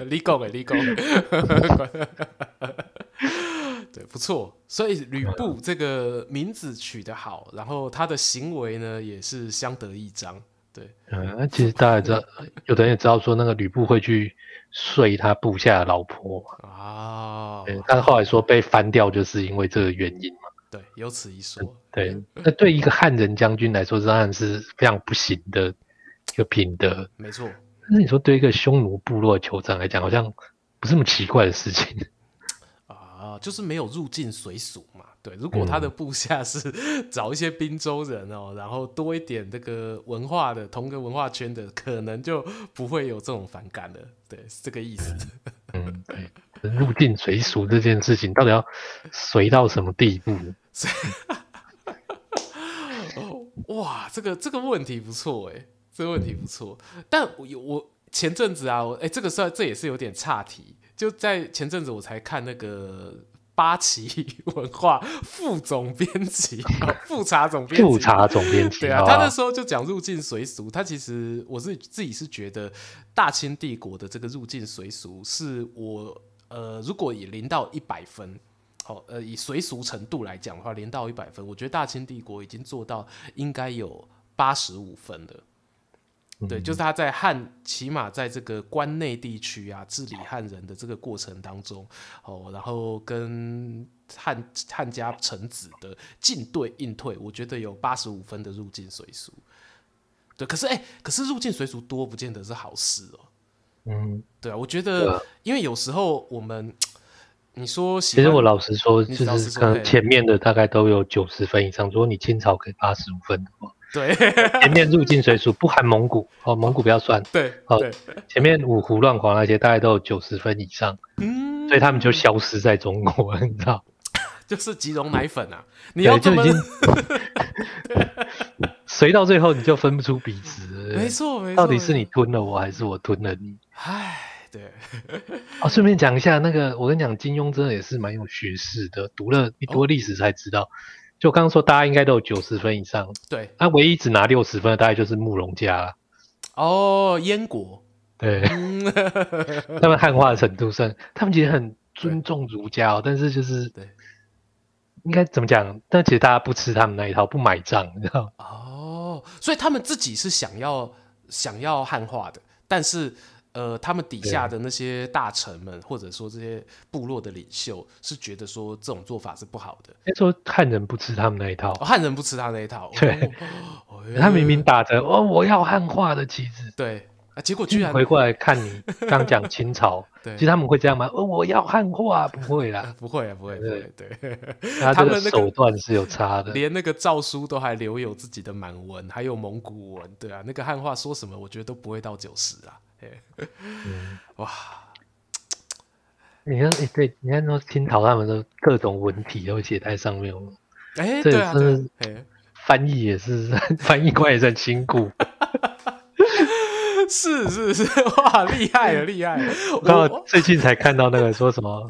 立功哎，立功。对，不错。所以吕布这个名字取得好，然后他的行为呢也是相得益彰。对，嗯，那其实大家也知道，有的人也知道说那个吕布会去睡他部下的老婆嘛。啊，对，他后来说被翻掉，就是因为这个原因嘛。对，有此一说。对，那对一个汉人将军来说，当然是非常不行的一个品德。没错。但是你说对一个匈奴部落酋长来讲，好像不是那么奇怪的事情。啊，就是没有入境随俗嘛。对，如果他的部下是 找一些滨州人哦，嗯、然后多一点这个文化的同个文化圈的，可能就不会有这种反感了。对，是这个意思。嗯，对，入境随俗这件事情到底要随到什么地步？哇，这个这个问题不错哎，这个问题不错。但我有我前阵子啊，哎，这个算这也是有点岔题。就在前阵子，我才看那个。八旗 文化副总编辑，副查总编辑，副查总编辑，对啊，他那时候就讲入境随俗。他其实我是自己是觉得，大清帝国的这个入境随俗，是我呃，如果以零到一百分，好，呃，以随俗程度来讲的话，连到一百分，我觉得大清帝国已经做到应该有八十五分了。对，就是他在汉，起码在这个关内地区啊，治理汉人的这个过程当中，哦，然后跟汉汉家臣子的进对应退，我觉得有八十五分的入境随俗。对，可是哎，可是入境随俗多不见得是好事哦。嗯，对啊，我觉得，因为有时候我们，你说，其实我老实说，就是可能前面的大概都有九十分以上，如果你清朝可以八十五分的话。对，前面入境水属不含蒙古 哦，蒙古不要算。对，哦，前面五胡乱华那些大概都有九十分以上，嗯，所以他们就消失在中国，你知道？就是即溶奶粉啊，你要这么就已经随到最后你就分不出彼此，没错没错，到底是你吞了我还是我吞了你？唉，对。哦，顺便讲一下，那个我跟你讲，金庸真的也是蛮有学识的，读了一多历史才知道。哦就刚刚说，大家应该都有九十分以上。对，他唯一只拿六十分的，大概就是慕容家了。哦，燕国。对，他们汉化的程度上，他们其实很尊重儒家哦，但是就是，对，应该怎么讲？但其实大家不吃他们那一套，不买账，你知道？哦，所以他们自己是想要想要汉化的，但是。呃，他们底下的那些大臣们，或者说这些部落的领袖，是觉得说这种做法是不好的。说汉人不吃他们那一套，哦、汉人不吃他那一套。对，他明明打着哦，我要汉化的旗帜。对啊，结果居然回过来看你 刚讲清朝，对，其实他们会这样吗？哦，我要汉化，不会啦，不会啊，不会，对对。他们的手段是有差的，连那个诏书都还留有自己的满文，还有蒙古文，对啊，那个汉话说什么，我觉得都不会到九十啊。嗯、哇！你看，哎、欸，对，你看说清朝他们的各种文体都写在上面，哎、欸，对啊，对，翻译也是 翻译官也是很辛苦，是是是，哇，厉害了，厉害了！我刚好最近才看到那个说什么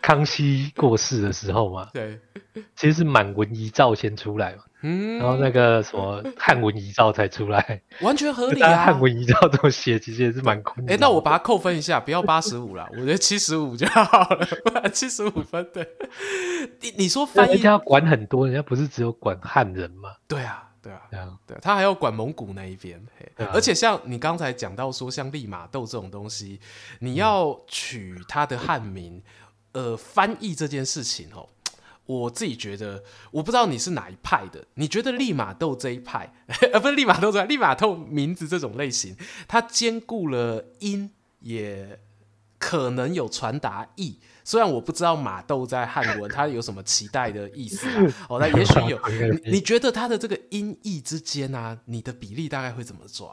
康熙过世的时候嘛，对，其实是满文遗诏先出来嘛。嗯，然后那个什么汉文遗照才出来，完全合理啊！汉文遗照这么写，其实也是蛮困难。哎、欸，那我把它扣分一下，不要八十五了，我觉得七十五就好了，七十五分。对，你你说翻译，人家要管很多，人家不是只有管汉人吗？对啊，对啊，对啊，对，他还要管蒙古那一边。啊、而且像你刚才讲到说，像利玛窦这种东西，你要取他的汉名，呃，翻译这件事情哦。我自己觉得，我不知道你是哪一派的。你觉得利玛窦这一派，呃不是利玛窦这一派，利玛窦名字这种类型，它兼顾了音，也可能有传达意。虽然我不知道马豆在汉文它有什么期待的意思啊，哦，那也许有。你你觉得它的这个音译之间啊，你的比例大概会怎么抓？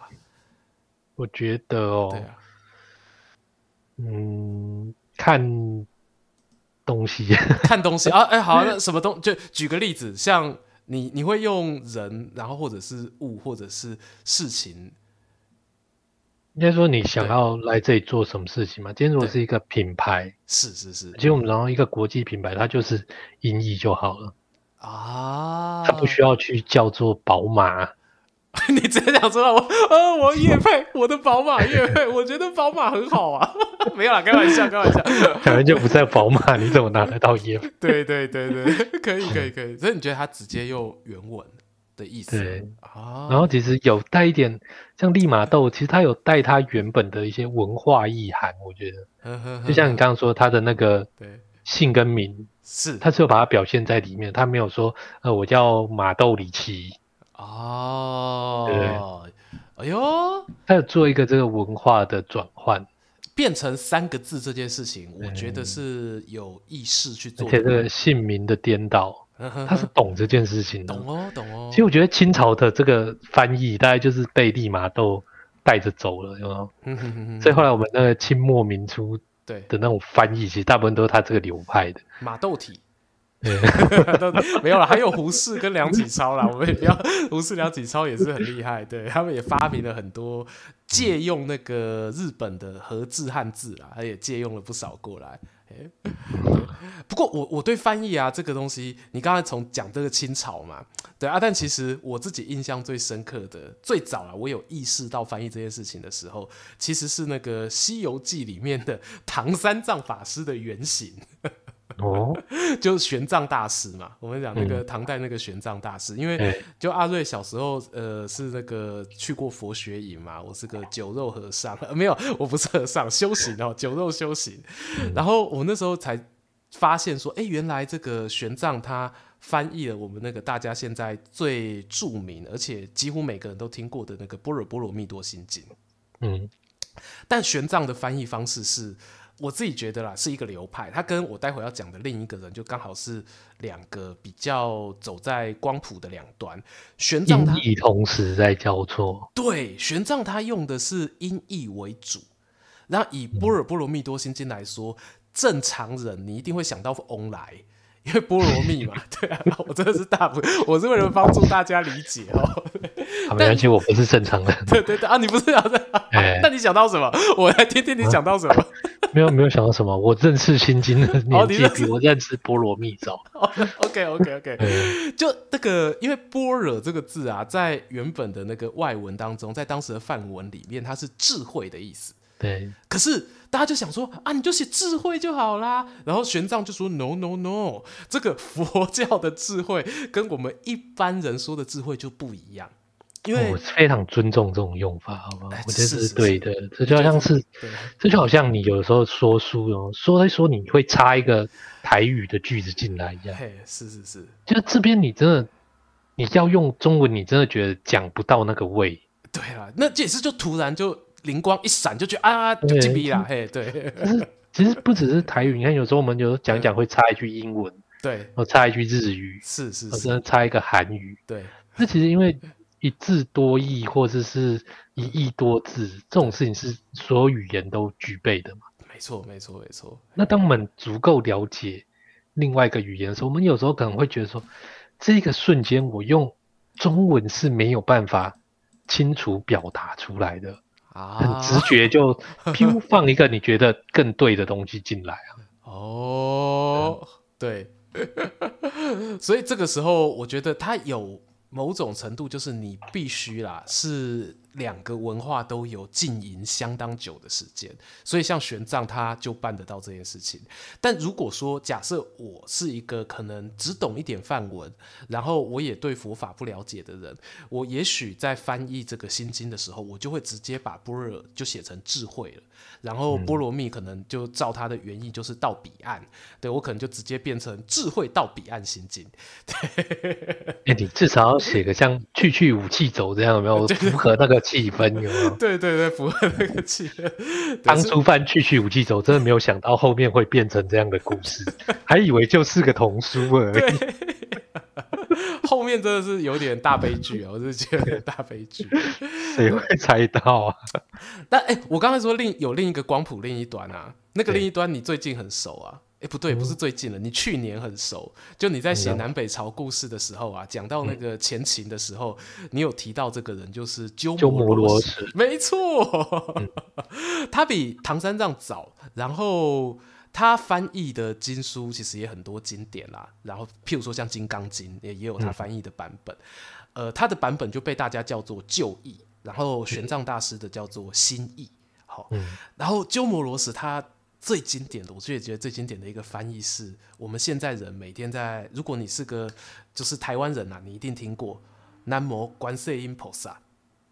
我觉得哦，对啊，嗯，看。东西。看东西。啊，哎、欸，好，那什么东就举个例子，像你你会用人，然后或者是物，或者是事情，应该说你想要来这里做什么事情嘛？今天如果是一个品牌，是是是，其实我们然后一个国际品牌，它就是音译就好了。啊，它不需要去叫做宝马。你直接讲出来，我呃，我业配我的宝马业配，我觉得宝马很好啊，没有啦，开玩笑，开玩笑，可能就不在宝马，你怎么拿得到业配？对对对对，可以可以可以，所以你觉得他直接用原文的意思？对啊，然后其实有带一点像利玛窦，其实它有带它原本的一些文化意涵，我觉得，就像你刚刚说它的那个姓跟名是，他只有把它表现在里面，他没有说呃我叫马豆里奇哦，对，哎呦，他有做一个这个文化的转换。变成三个字这件事情，我觉得是有意识去做。而且这个姓名的颠倒，他是懂这件事情的。懂哦，懂哦。其实我觉得清朝的这个翻译大概就是被利玛窦带着走了，有没有？所以后来我们那个清末民初对的那种翻译，其实大部分都是他这个流派的。马窦体。对，没有了，还有胡适跟梁启超啦。我们也不要，胡适、梁启超也是很厉害，对，他们也发明了很多借用那个日本的和字汉字啦，他也借用了不少过来。不过我我对翻译啊这个东西，你刚才从讲这个清朝嘛，对啊，但其实我自己印象最深刻的，最早啊，我有意识到翻译这件事情的时候，其实是那个《西游记》里面的唐三藏法师的原型。哦，就是玄奘大师嘛，我们讲那个唐代那个玄奘大师，嗯、因为就阿瑞小时候呃是那个去过佛学营嘛，我是个酒肉和尚，呃、没有，我不是和尚，修行哦，酒肉修行。嗯、然后我那时候才发现说，哎，原来这个玄奘他翻译了我们那个大家现在最著名，而且几乎每个人都听过的那个《般若波罗蜜多心经》。嗯，但玄奘的翻译方式是。我自己觉得啦，是一个流派。他跟我待会要讲的另一个人，就刚好是两个比较走在光谱的两端。玄奘他同时在交错。对，玄奘他用的是音译为主。然后以《波若波罗蜜多心经》来说，嗯、正常人你一定会想到翁来，因为菠萝蜜嘛。对啊，我真的是大不，我是为了帮助大家理解哦。好，没关系，我不是正常人。对对对啊，你不是 啊？欸、那你想到什么？我来听听你想到什么。啊没有没有想到什么，我认识心经的年纪比我认识菠萝蜜早。OK OK OK，就那个，因为般若这个字啊，在原本的那个外文当中，在当时的梵文里面，它是智慧的意思。对。可是大家就想说啊，你就写智慧就好啦。然后玄奘就说 No No No，这个佛教的智慧跟我们一般人说的智慧就不一样。因为、哦、我非常尊重这种用法，好不好？我觉得是对的。这就好像是，这就好像你有时候说书哦，说一说你会插一个台语的句子进来一样。嘿，是是是，就这边你真的你要用中文，你真的觉得讲不到那个味。对啊，那这也是就突然就灵光一闪，就觉得啊，就进逼了。嘿，对。但是其实不只是台语，你看有时候我们有时候讲讲会插一句英文，对，或插一句日语，是是是，插一个韩语，对。那其实因为。一字多义，或者是一义多字，这种事情是所有语言都具备的嘛？没错，没错，没错。那当我们足够了解另外一个语言的时候，我们有时候可能会觉得说，这个瞬间我用中文是没有办法清楚表达出来的啊，很直觉就飘放一个你觉得更对的东西进来啊。哦，对，所以这个时候我觉得他有。某种程度就是你必须啦，是。两个文化都有经营相当久的时间，所以像玄奘他就办得到这件事情。但如果说假设我是一个可能只懂一点梵文，然后我也对佛法不了解的人，我也许在翻译这个心经的时候，我就会直接把般若就写成智慧了，然后波罗蜜可能就照它的原意就是到彼岸，对，我可能就直接变成智慧到彼岸心经。对，欸、你至少要写个像去去武器走这样，有没有 符合那个？气氛有没有？对对对，符合那个气氛。当初翻去去武器走，真的没有想到后面会变成这样的故事，还以为就是个童书而已。后面真的是有点大悲剧啊！我是觉得大悲剧，谁会猜到啊？但哎、欸，我刚才说另有另一个光谱另一端啊，那个另一端你最近很熟啊。哎，不对，不是最近了。你去年很熟，就你在写南北朝故事的时候啊，讲到那个前秦的时候，你有提到这个人就是鸠摩罗什，没错，他比唐三藏早，然后他翻译的经书其实也很多经典啦，然后譬如说像《金刚经》也也有他翻译的版本，呃，他的版本就被大家叫做旧译，然后玄奘大师的叫做新译，好，然后鸠摩罗什他。最经典的，我最觉得最经典的一个翻译是，我们现在人每天在，如果你是个就是台湾人啊，你一定听过南无观世音菩萨，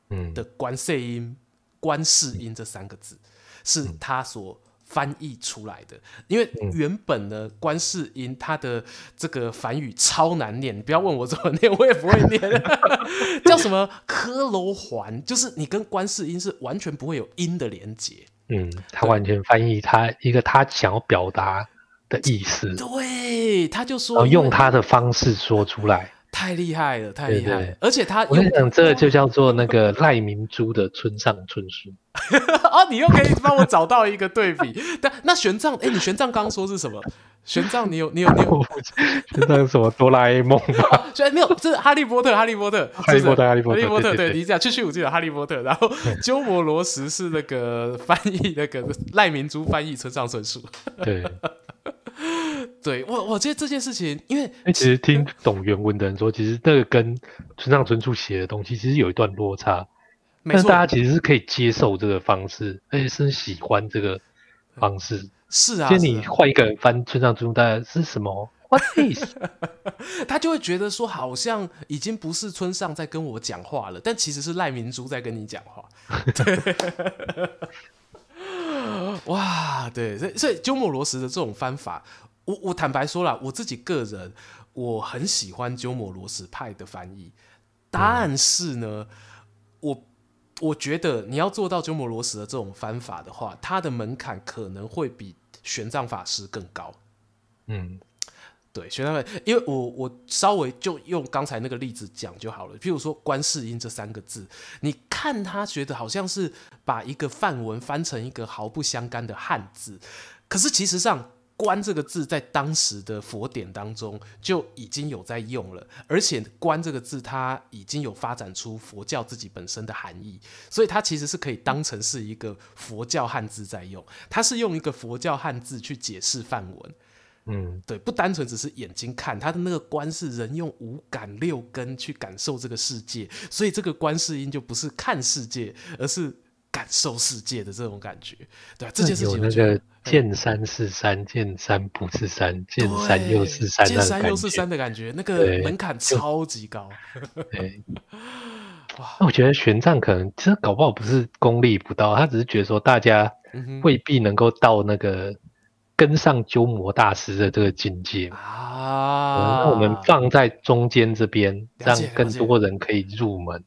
嗯。的观世音观世音这三个字，是他所翻译出来的，因为原本呢，观世音它的这个梵语超难念，你不要问我怎么念，我也不会念，叫什么科罗环，就是你跟观世音是完全不会有音的连接。嗯，他完全翻译他一个他想要表达的意思，对，他就说用他的方式说出来。太厉害了，太厉害了！对对，而且他，我跟你讲，这个就叫做那个赖明珠的村上春树。哦，你又可以帮我找到一个对比。但那玄奘，哎，你玄奘刚刚说是什么？玄奘，你有你有你有 玄奘什么哆啦 A 梦没有，这是哈利波特，哈利波特，哈利波特，哈利波特，哈利波特。对，你讲，去去我记得哈利波特。然后鸠摩罗什是那个翻译那个赖明珠翻译村上春树。对。对我，我觉得这件事情，因为其实听懂原文的人说，其实那个跟村上春树写的东西其实有一段落差，但是大家其实是可以接受这个方式，而且是喜欢这个方式。是啊，其实你换一个人翻村上春树，大家是什么？What is？他就会觉得说，好像已经不是村上在跟我讲话了，但其实是赖明珠在跟你讲话。对。哇，对，所以所以鸠摩罗什的这种翻法。我我坦白说了，我自己个人我很喜欢鸠摩罗什派的翻译，但是呢，嗯、我我觉得你要做到鸠摩罗什的这种翻法的话，它的门槛可能会比玄奘法师更高。嗯，对，玄奘法师，因为我我稍微就用刚才那个例子讲就好了。譬如说“观世音”这三个字，你看他觉得好像是把一个梵文翻成一个毫不相干的汉字，可是其实上。观这个字在当时的佛典当中就已经有在用了，而且观这个字它已经有发展出佛教自己本身的含义，所以它其实是可以当成是一个佛教汉字在用。它是用一个佛教汉字去解释梵文，嗯，对，不单纯只是眼睛看，它的那个观是人用五感六根去感受这个世界，所以这个观世音就不是看世界，而是。感受世界的这种感觉，对吧？这件事情有那个见山是山，见山不是山，见山又是山，见山又是山的感觉，那个门槛超级高。对，哇！那我觉得玄奘可能其实搞不好不是功力不到，他只是觉得说大家未必能够到那个跟上鸠摩大师的这个境界啊。那我们放在中间这边，让更多人可以入门。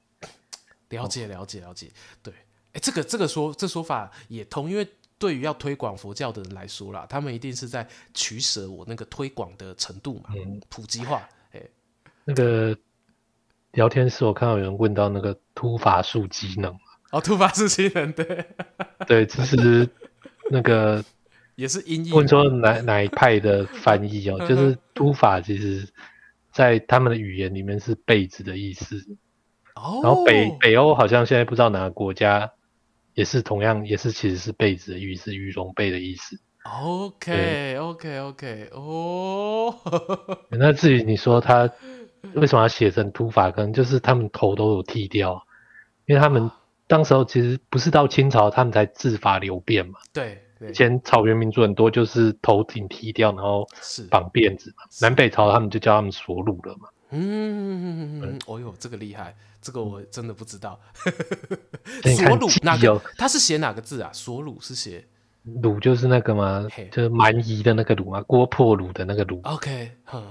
了解，了解，了解，对。哎，这个这个说这说法也通，因为对于要推广佛教的人来说啦，他们一定是在取舍我那个推广的程度嘛，嗯，普及化。哎，那个聊天室我看到有人问到那个突法术机能，哦，突法术机能，对，对，其实那个 也是音译。问说哪哪一派的翻译哦，就是突法，其实在他们的语言里面是被子的意思。哦，然后北北欧好像现在不知道哪个国家。也是同样，也是其实是被子的意思，羽绒被的意思。OK，OK，OK，哦。那至于你说他为什么要写成秃发，可能就是他们头都有剃掉，因为他们当时候其实不是到清朝他们才制发留辫嘛。对，以前草原民族很多就是头顶剃掉，然后绑辫子嘛。南北朝他们就叫他们锁乳了嘛。嗯哦呦，这个厉害。这个我真的不知道。索鲁哪个？他是写哪个字啊？索鲁是写鲁，就是那个吗？就是蛮夷的那个鲁吗？郭破鲁的那个鲁。OK，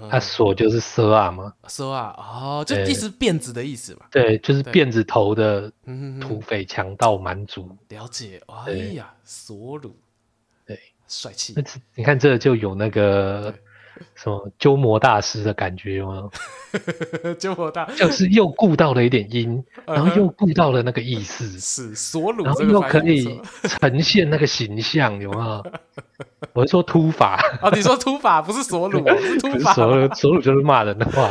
他索就是奢啊吗？奢啊，哦，就意思辫子的意思嘛。对，就是辫子头的土匪强盗蛮族。了解，哎呀，索鲁，对，帅气。你看这就有那个。什么鸠摩大师的感觉吗？鸠摩大 就是又顾到了一点音，然后又顾到了那个意思，是索鲁，然后又可以呈现那个形象，有没有？我是说秃发啊，你说突法不是索鲁，是秃发，索鲁就是骂人的话。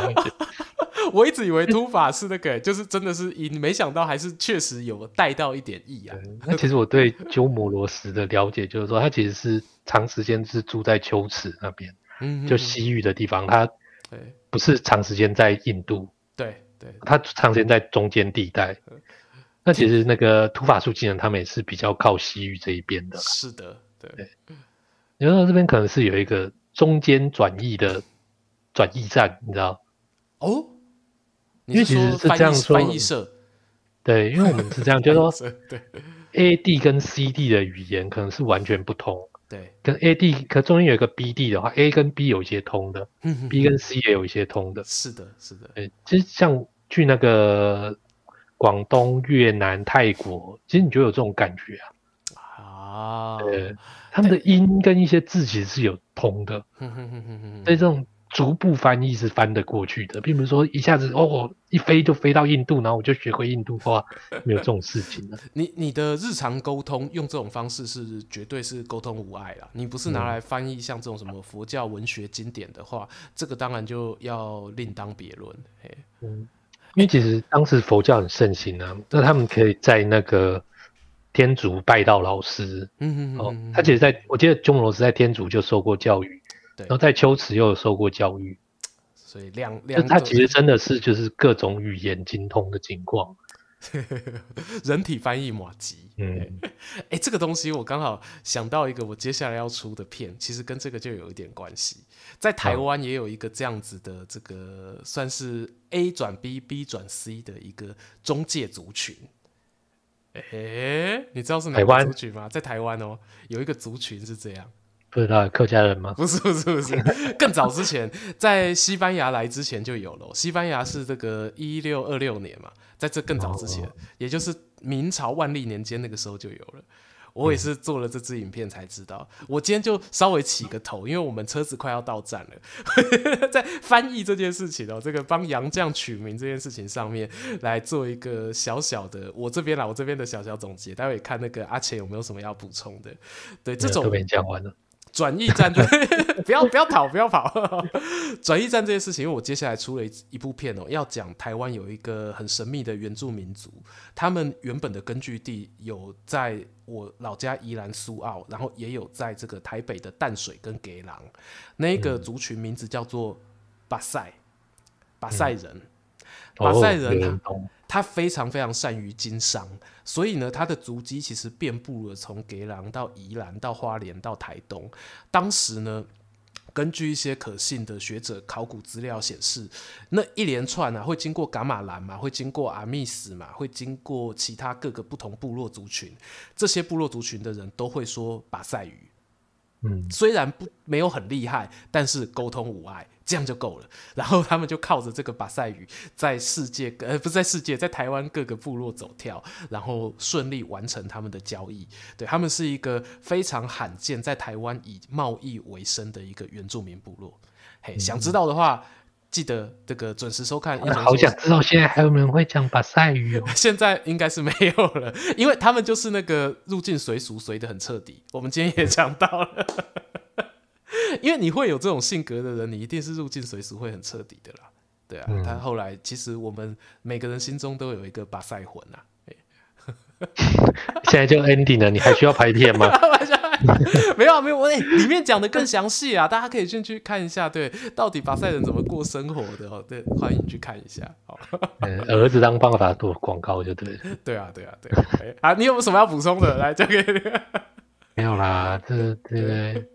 我一直以为突法是那个，就是真的是音，没想到还是确实有带到一点意啊。那其实我对鸠摩罗什的了解就是说，他其实是长时间是住在秋池那边。嗯，就西域的地方，它不是长时间在印度，对对，它长时间在中间地带。那其实那个土法术技能，他们也是比较靠西域这一边的。是的，对。你说这边可能是有一个中间转译的转译站，你知道？哦，因为其实是这样说，翻译社。对，因为我们是这样，就是说，对，A D 跟 C D 的语言可能是完全不同。对，跟 A D，可中间有一个 B D 的话，A 跟 B 有一些通的，B 跟 C 也有一些通的。是的，是的。对，其实像去那个广东、越南、泰国，其实你就有这种感觉啊。啊，对，他们的音跟一些字其实是有通的。嗯哼哼哼哼，所以这种。逐步翻译是翻得过去的，并不是说一下子哦，我一飞就飞到印度，然后我就学会印度话，没有这种事情的。你你的日常沟通用这种方式是绝对是沟通无碍啦，你不是拿来翻译像这种什么佛教文学经典的话，嗯、这个当然就要另当别论。嗯，因为其实当时佛教很盛行啊，那他们可以在那个天竺拜到老师。嗯嗯哦，他其实在我记得鸠摩罗什在天竺就受过教育。然后在秋池又有受过教育，所以两两他其实真的是就是各种语言精通的情况，人体翻译马吉。嗯，哎，这个东西我刚好想到一个我接下来要出的片，其实跟这个就有一点关系。在台湾也有一个这样子的这个算是 A 转 B，B 转 C 的一个中介族群。哎，你知道是哪个族群吗？在台湾哦，有一个族群是这样。不知道客家人吗？不是不是不是，更早之前，在西班牙来之前就有了。西班牙是这个一六二六年嘛，在这更早之前，哦、也就是明朝万历年间那个时候就有了。我也是做了这支影片才知道。嗯、我今天就稍微起个头，因为我们车子快要到站了，在翻译这件事情哦，这个帮杨绛取名这件事情上面来做一个小小的我这边啦，我这边的小小总结。待会看那个阿钱有没有什么要补充的？对，这种都被讲完了。转驿站就不要不要跑不要跑，转驿站这件事情，因为我接下来出了一一部片哦，要讲台湾有一个很神秘的原住民族，他们原本的根据地有在我老家宜兰苏澳，然后也有在这个台北的淡水跟给狼，那个族群名字叫做巴塞，巴塞人，巴塞人他。他非常非常善于经商，所以呢，他的足迹其实遍布了从格朗到宜兰到花莲到台东。当时呢，根据一些可信的学者考古资料显示，那一连串啊，会经过噶玛兰嘛，会经过阿密斯嘛，会经过其他各个不同部落族群，这些部落族群的人都会说巴赛语。嗯，虽然不没有很厉害，但是沟通无碍。这样就够了，然后他们就靠着这个巴塞语，在世界呃不是在世界，在台湾各个部落走跳，然后顺利完成他们的交易。对，他们是一个非常罕见在台湾以贸易为生的一个原住民部落。嘿，嗯、想知道的话，记得这个准时收看。好想知道现在还有没有人会讲巴塞语哦？现在应该是没有了，因为他们就是那个入境随俗，随的很彻底。我们今天也讲到了。因为你会有这种性格的人，你一定是入境随俗会很彻底的啦，对啊。嗯、他后来其实我们每个人心中都有一个巴塞魂啊。现在就 ending 了，你还需要拍片吗？没有啊，没有，我、欸，里面讲的更详细啊，大家可以进去看一下，对，到底巴塞人怎么过生活的哦，对，欢迎去看一下。好，嗯、儿子当爸爸做广告就对了。对啊，对啊，对啊。欸、啊，你有没有什么要补充的？来，交给你。没有啦，这这。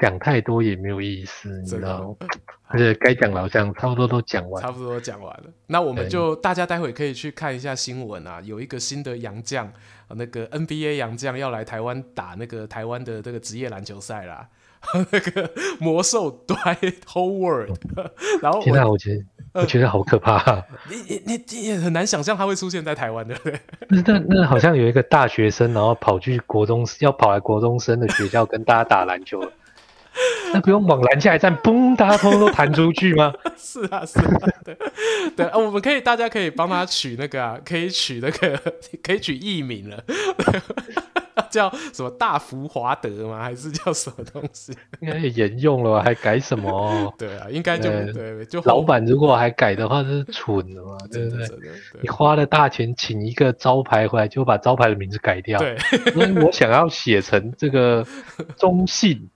讲太多也没有意思，你知道吗？而且该讲的好像差不多都讲完，差不多都讲完了。那我们就大家待会可以去看一下新闻啊，有一个新的洋将，那个 NBA 洋将要来台湾打那个台湾的这个职业篮球赛啦。那个魔兽 Dwight Howard，然后现在我觉得我觉得好可怕，啊你。你你你也很难想象他会出现在台湾的。那那那好像有一个大学生，然后跑去国中要跑来国中生的学校跟大家打篮球。那不用猛拦下一站，嘣，大家通通都弹出去吗？是啊，是啊，对对，我们可以，大家可以帮他取那个啊，可以取那个，可以取艺名了。叫什么大福华德吗？还是叫什么东西？应该也沿用了吧？还改什么？对啊，应该就对，就老板如果还改的话，这是蠢的嘛？对不对？你花了大钱请一个招牌回来，就把招牌的名字改掉。对，我想要写成这个中信。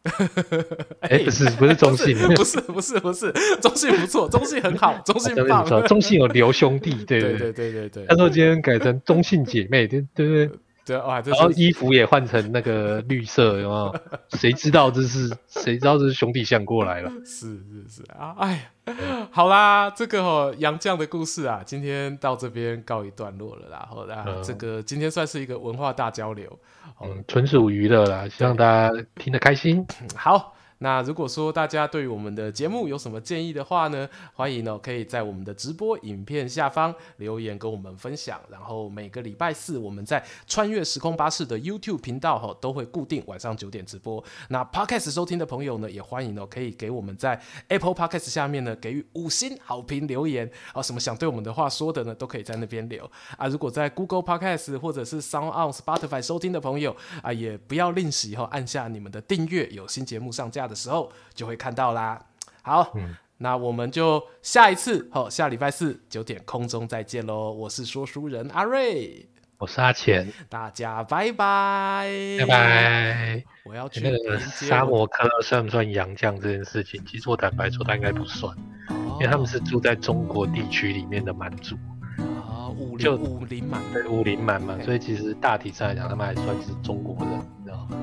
哎，不是，不是中信，不是，不是，不是中信不错，中信很好，中信棒。中信有刘兄弟，对对对对对对。他说今天改成中信姐妹，对对对。对哇，然后衣服也换成那个绿色，有没有？谁知道这是谁知道这是兄弟相过来了？是是是啊，哎呀，好啦，这个哦杨绛的故事啊，今天到这边告一段落了啦。好啦，这个今天算是一个文化大交流，嗯，纯属娱乐啦，希望大家听得开心。好。那如果说大家对于我们的节目有什么建议的话呢，欢迎呢可以在我们的直播影片下方留言跟我们分享。然后每个礼拜四我们在穿越时空巴士的 YouTube 频道哈都会固定晚上九点直播。那 Podcast 收听的朋友呢也欢迎呢可以给我们在 Apple Podcast 下面呢给予五星好评留言啊，什么想对我们的话说的呢都可以在那边留啊。如果在 Google Podcast 或者是 Sound On Spotify 收听的朋友啊，也不要吝惜哈按下你们的订阅，有新节目上架的时候就会看到啦。好，嗯、那我们就下一次，好，下礼拜四九点空中再见喽。我是说书人阿瑞，我是阿钱，大家拜拜，拜拜。我要去那个沙摩克算不算洋将这件事情？其实我坦白说，他应该不算，哦、因为他们是住在中国地区里面的满族啊，武林武林满，对武林满嘛，所以其实大体上来讲，他们还算是中国人，你知道吗？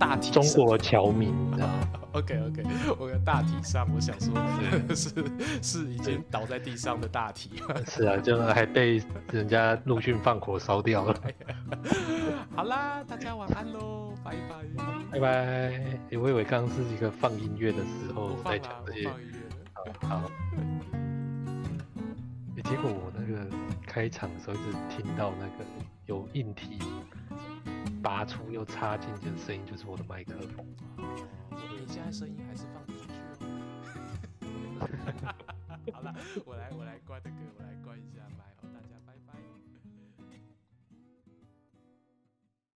大体中国侨民，你知道吗？OK OK，我的大体上，我想说是 是，是已经倒在地上的大体。是啊，就还被人家陆逊放火烧掉了。好啦，大家晚安喽，拜拜，拜拜。我以为刚刚是一个放音乐的时候在讲这些。好，好。结果我那个开场的时候一直听到那个有硬体。拔出又插进去的声音，就是我的麦克风。你现在声音还是放不出去哦。好了，我来我来关的歌，我来关。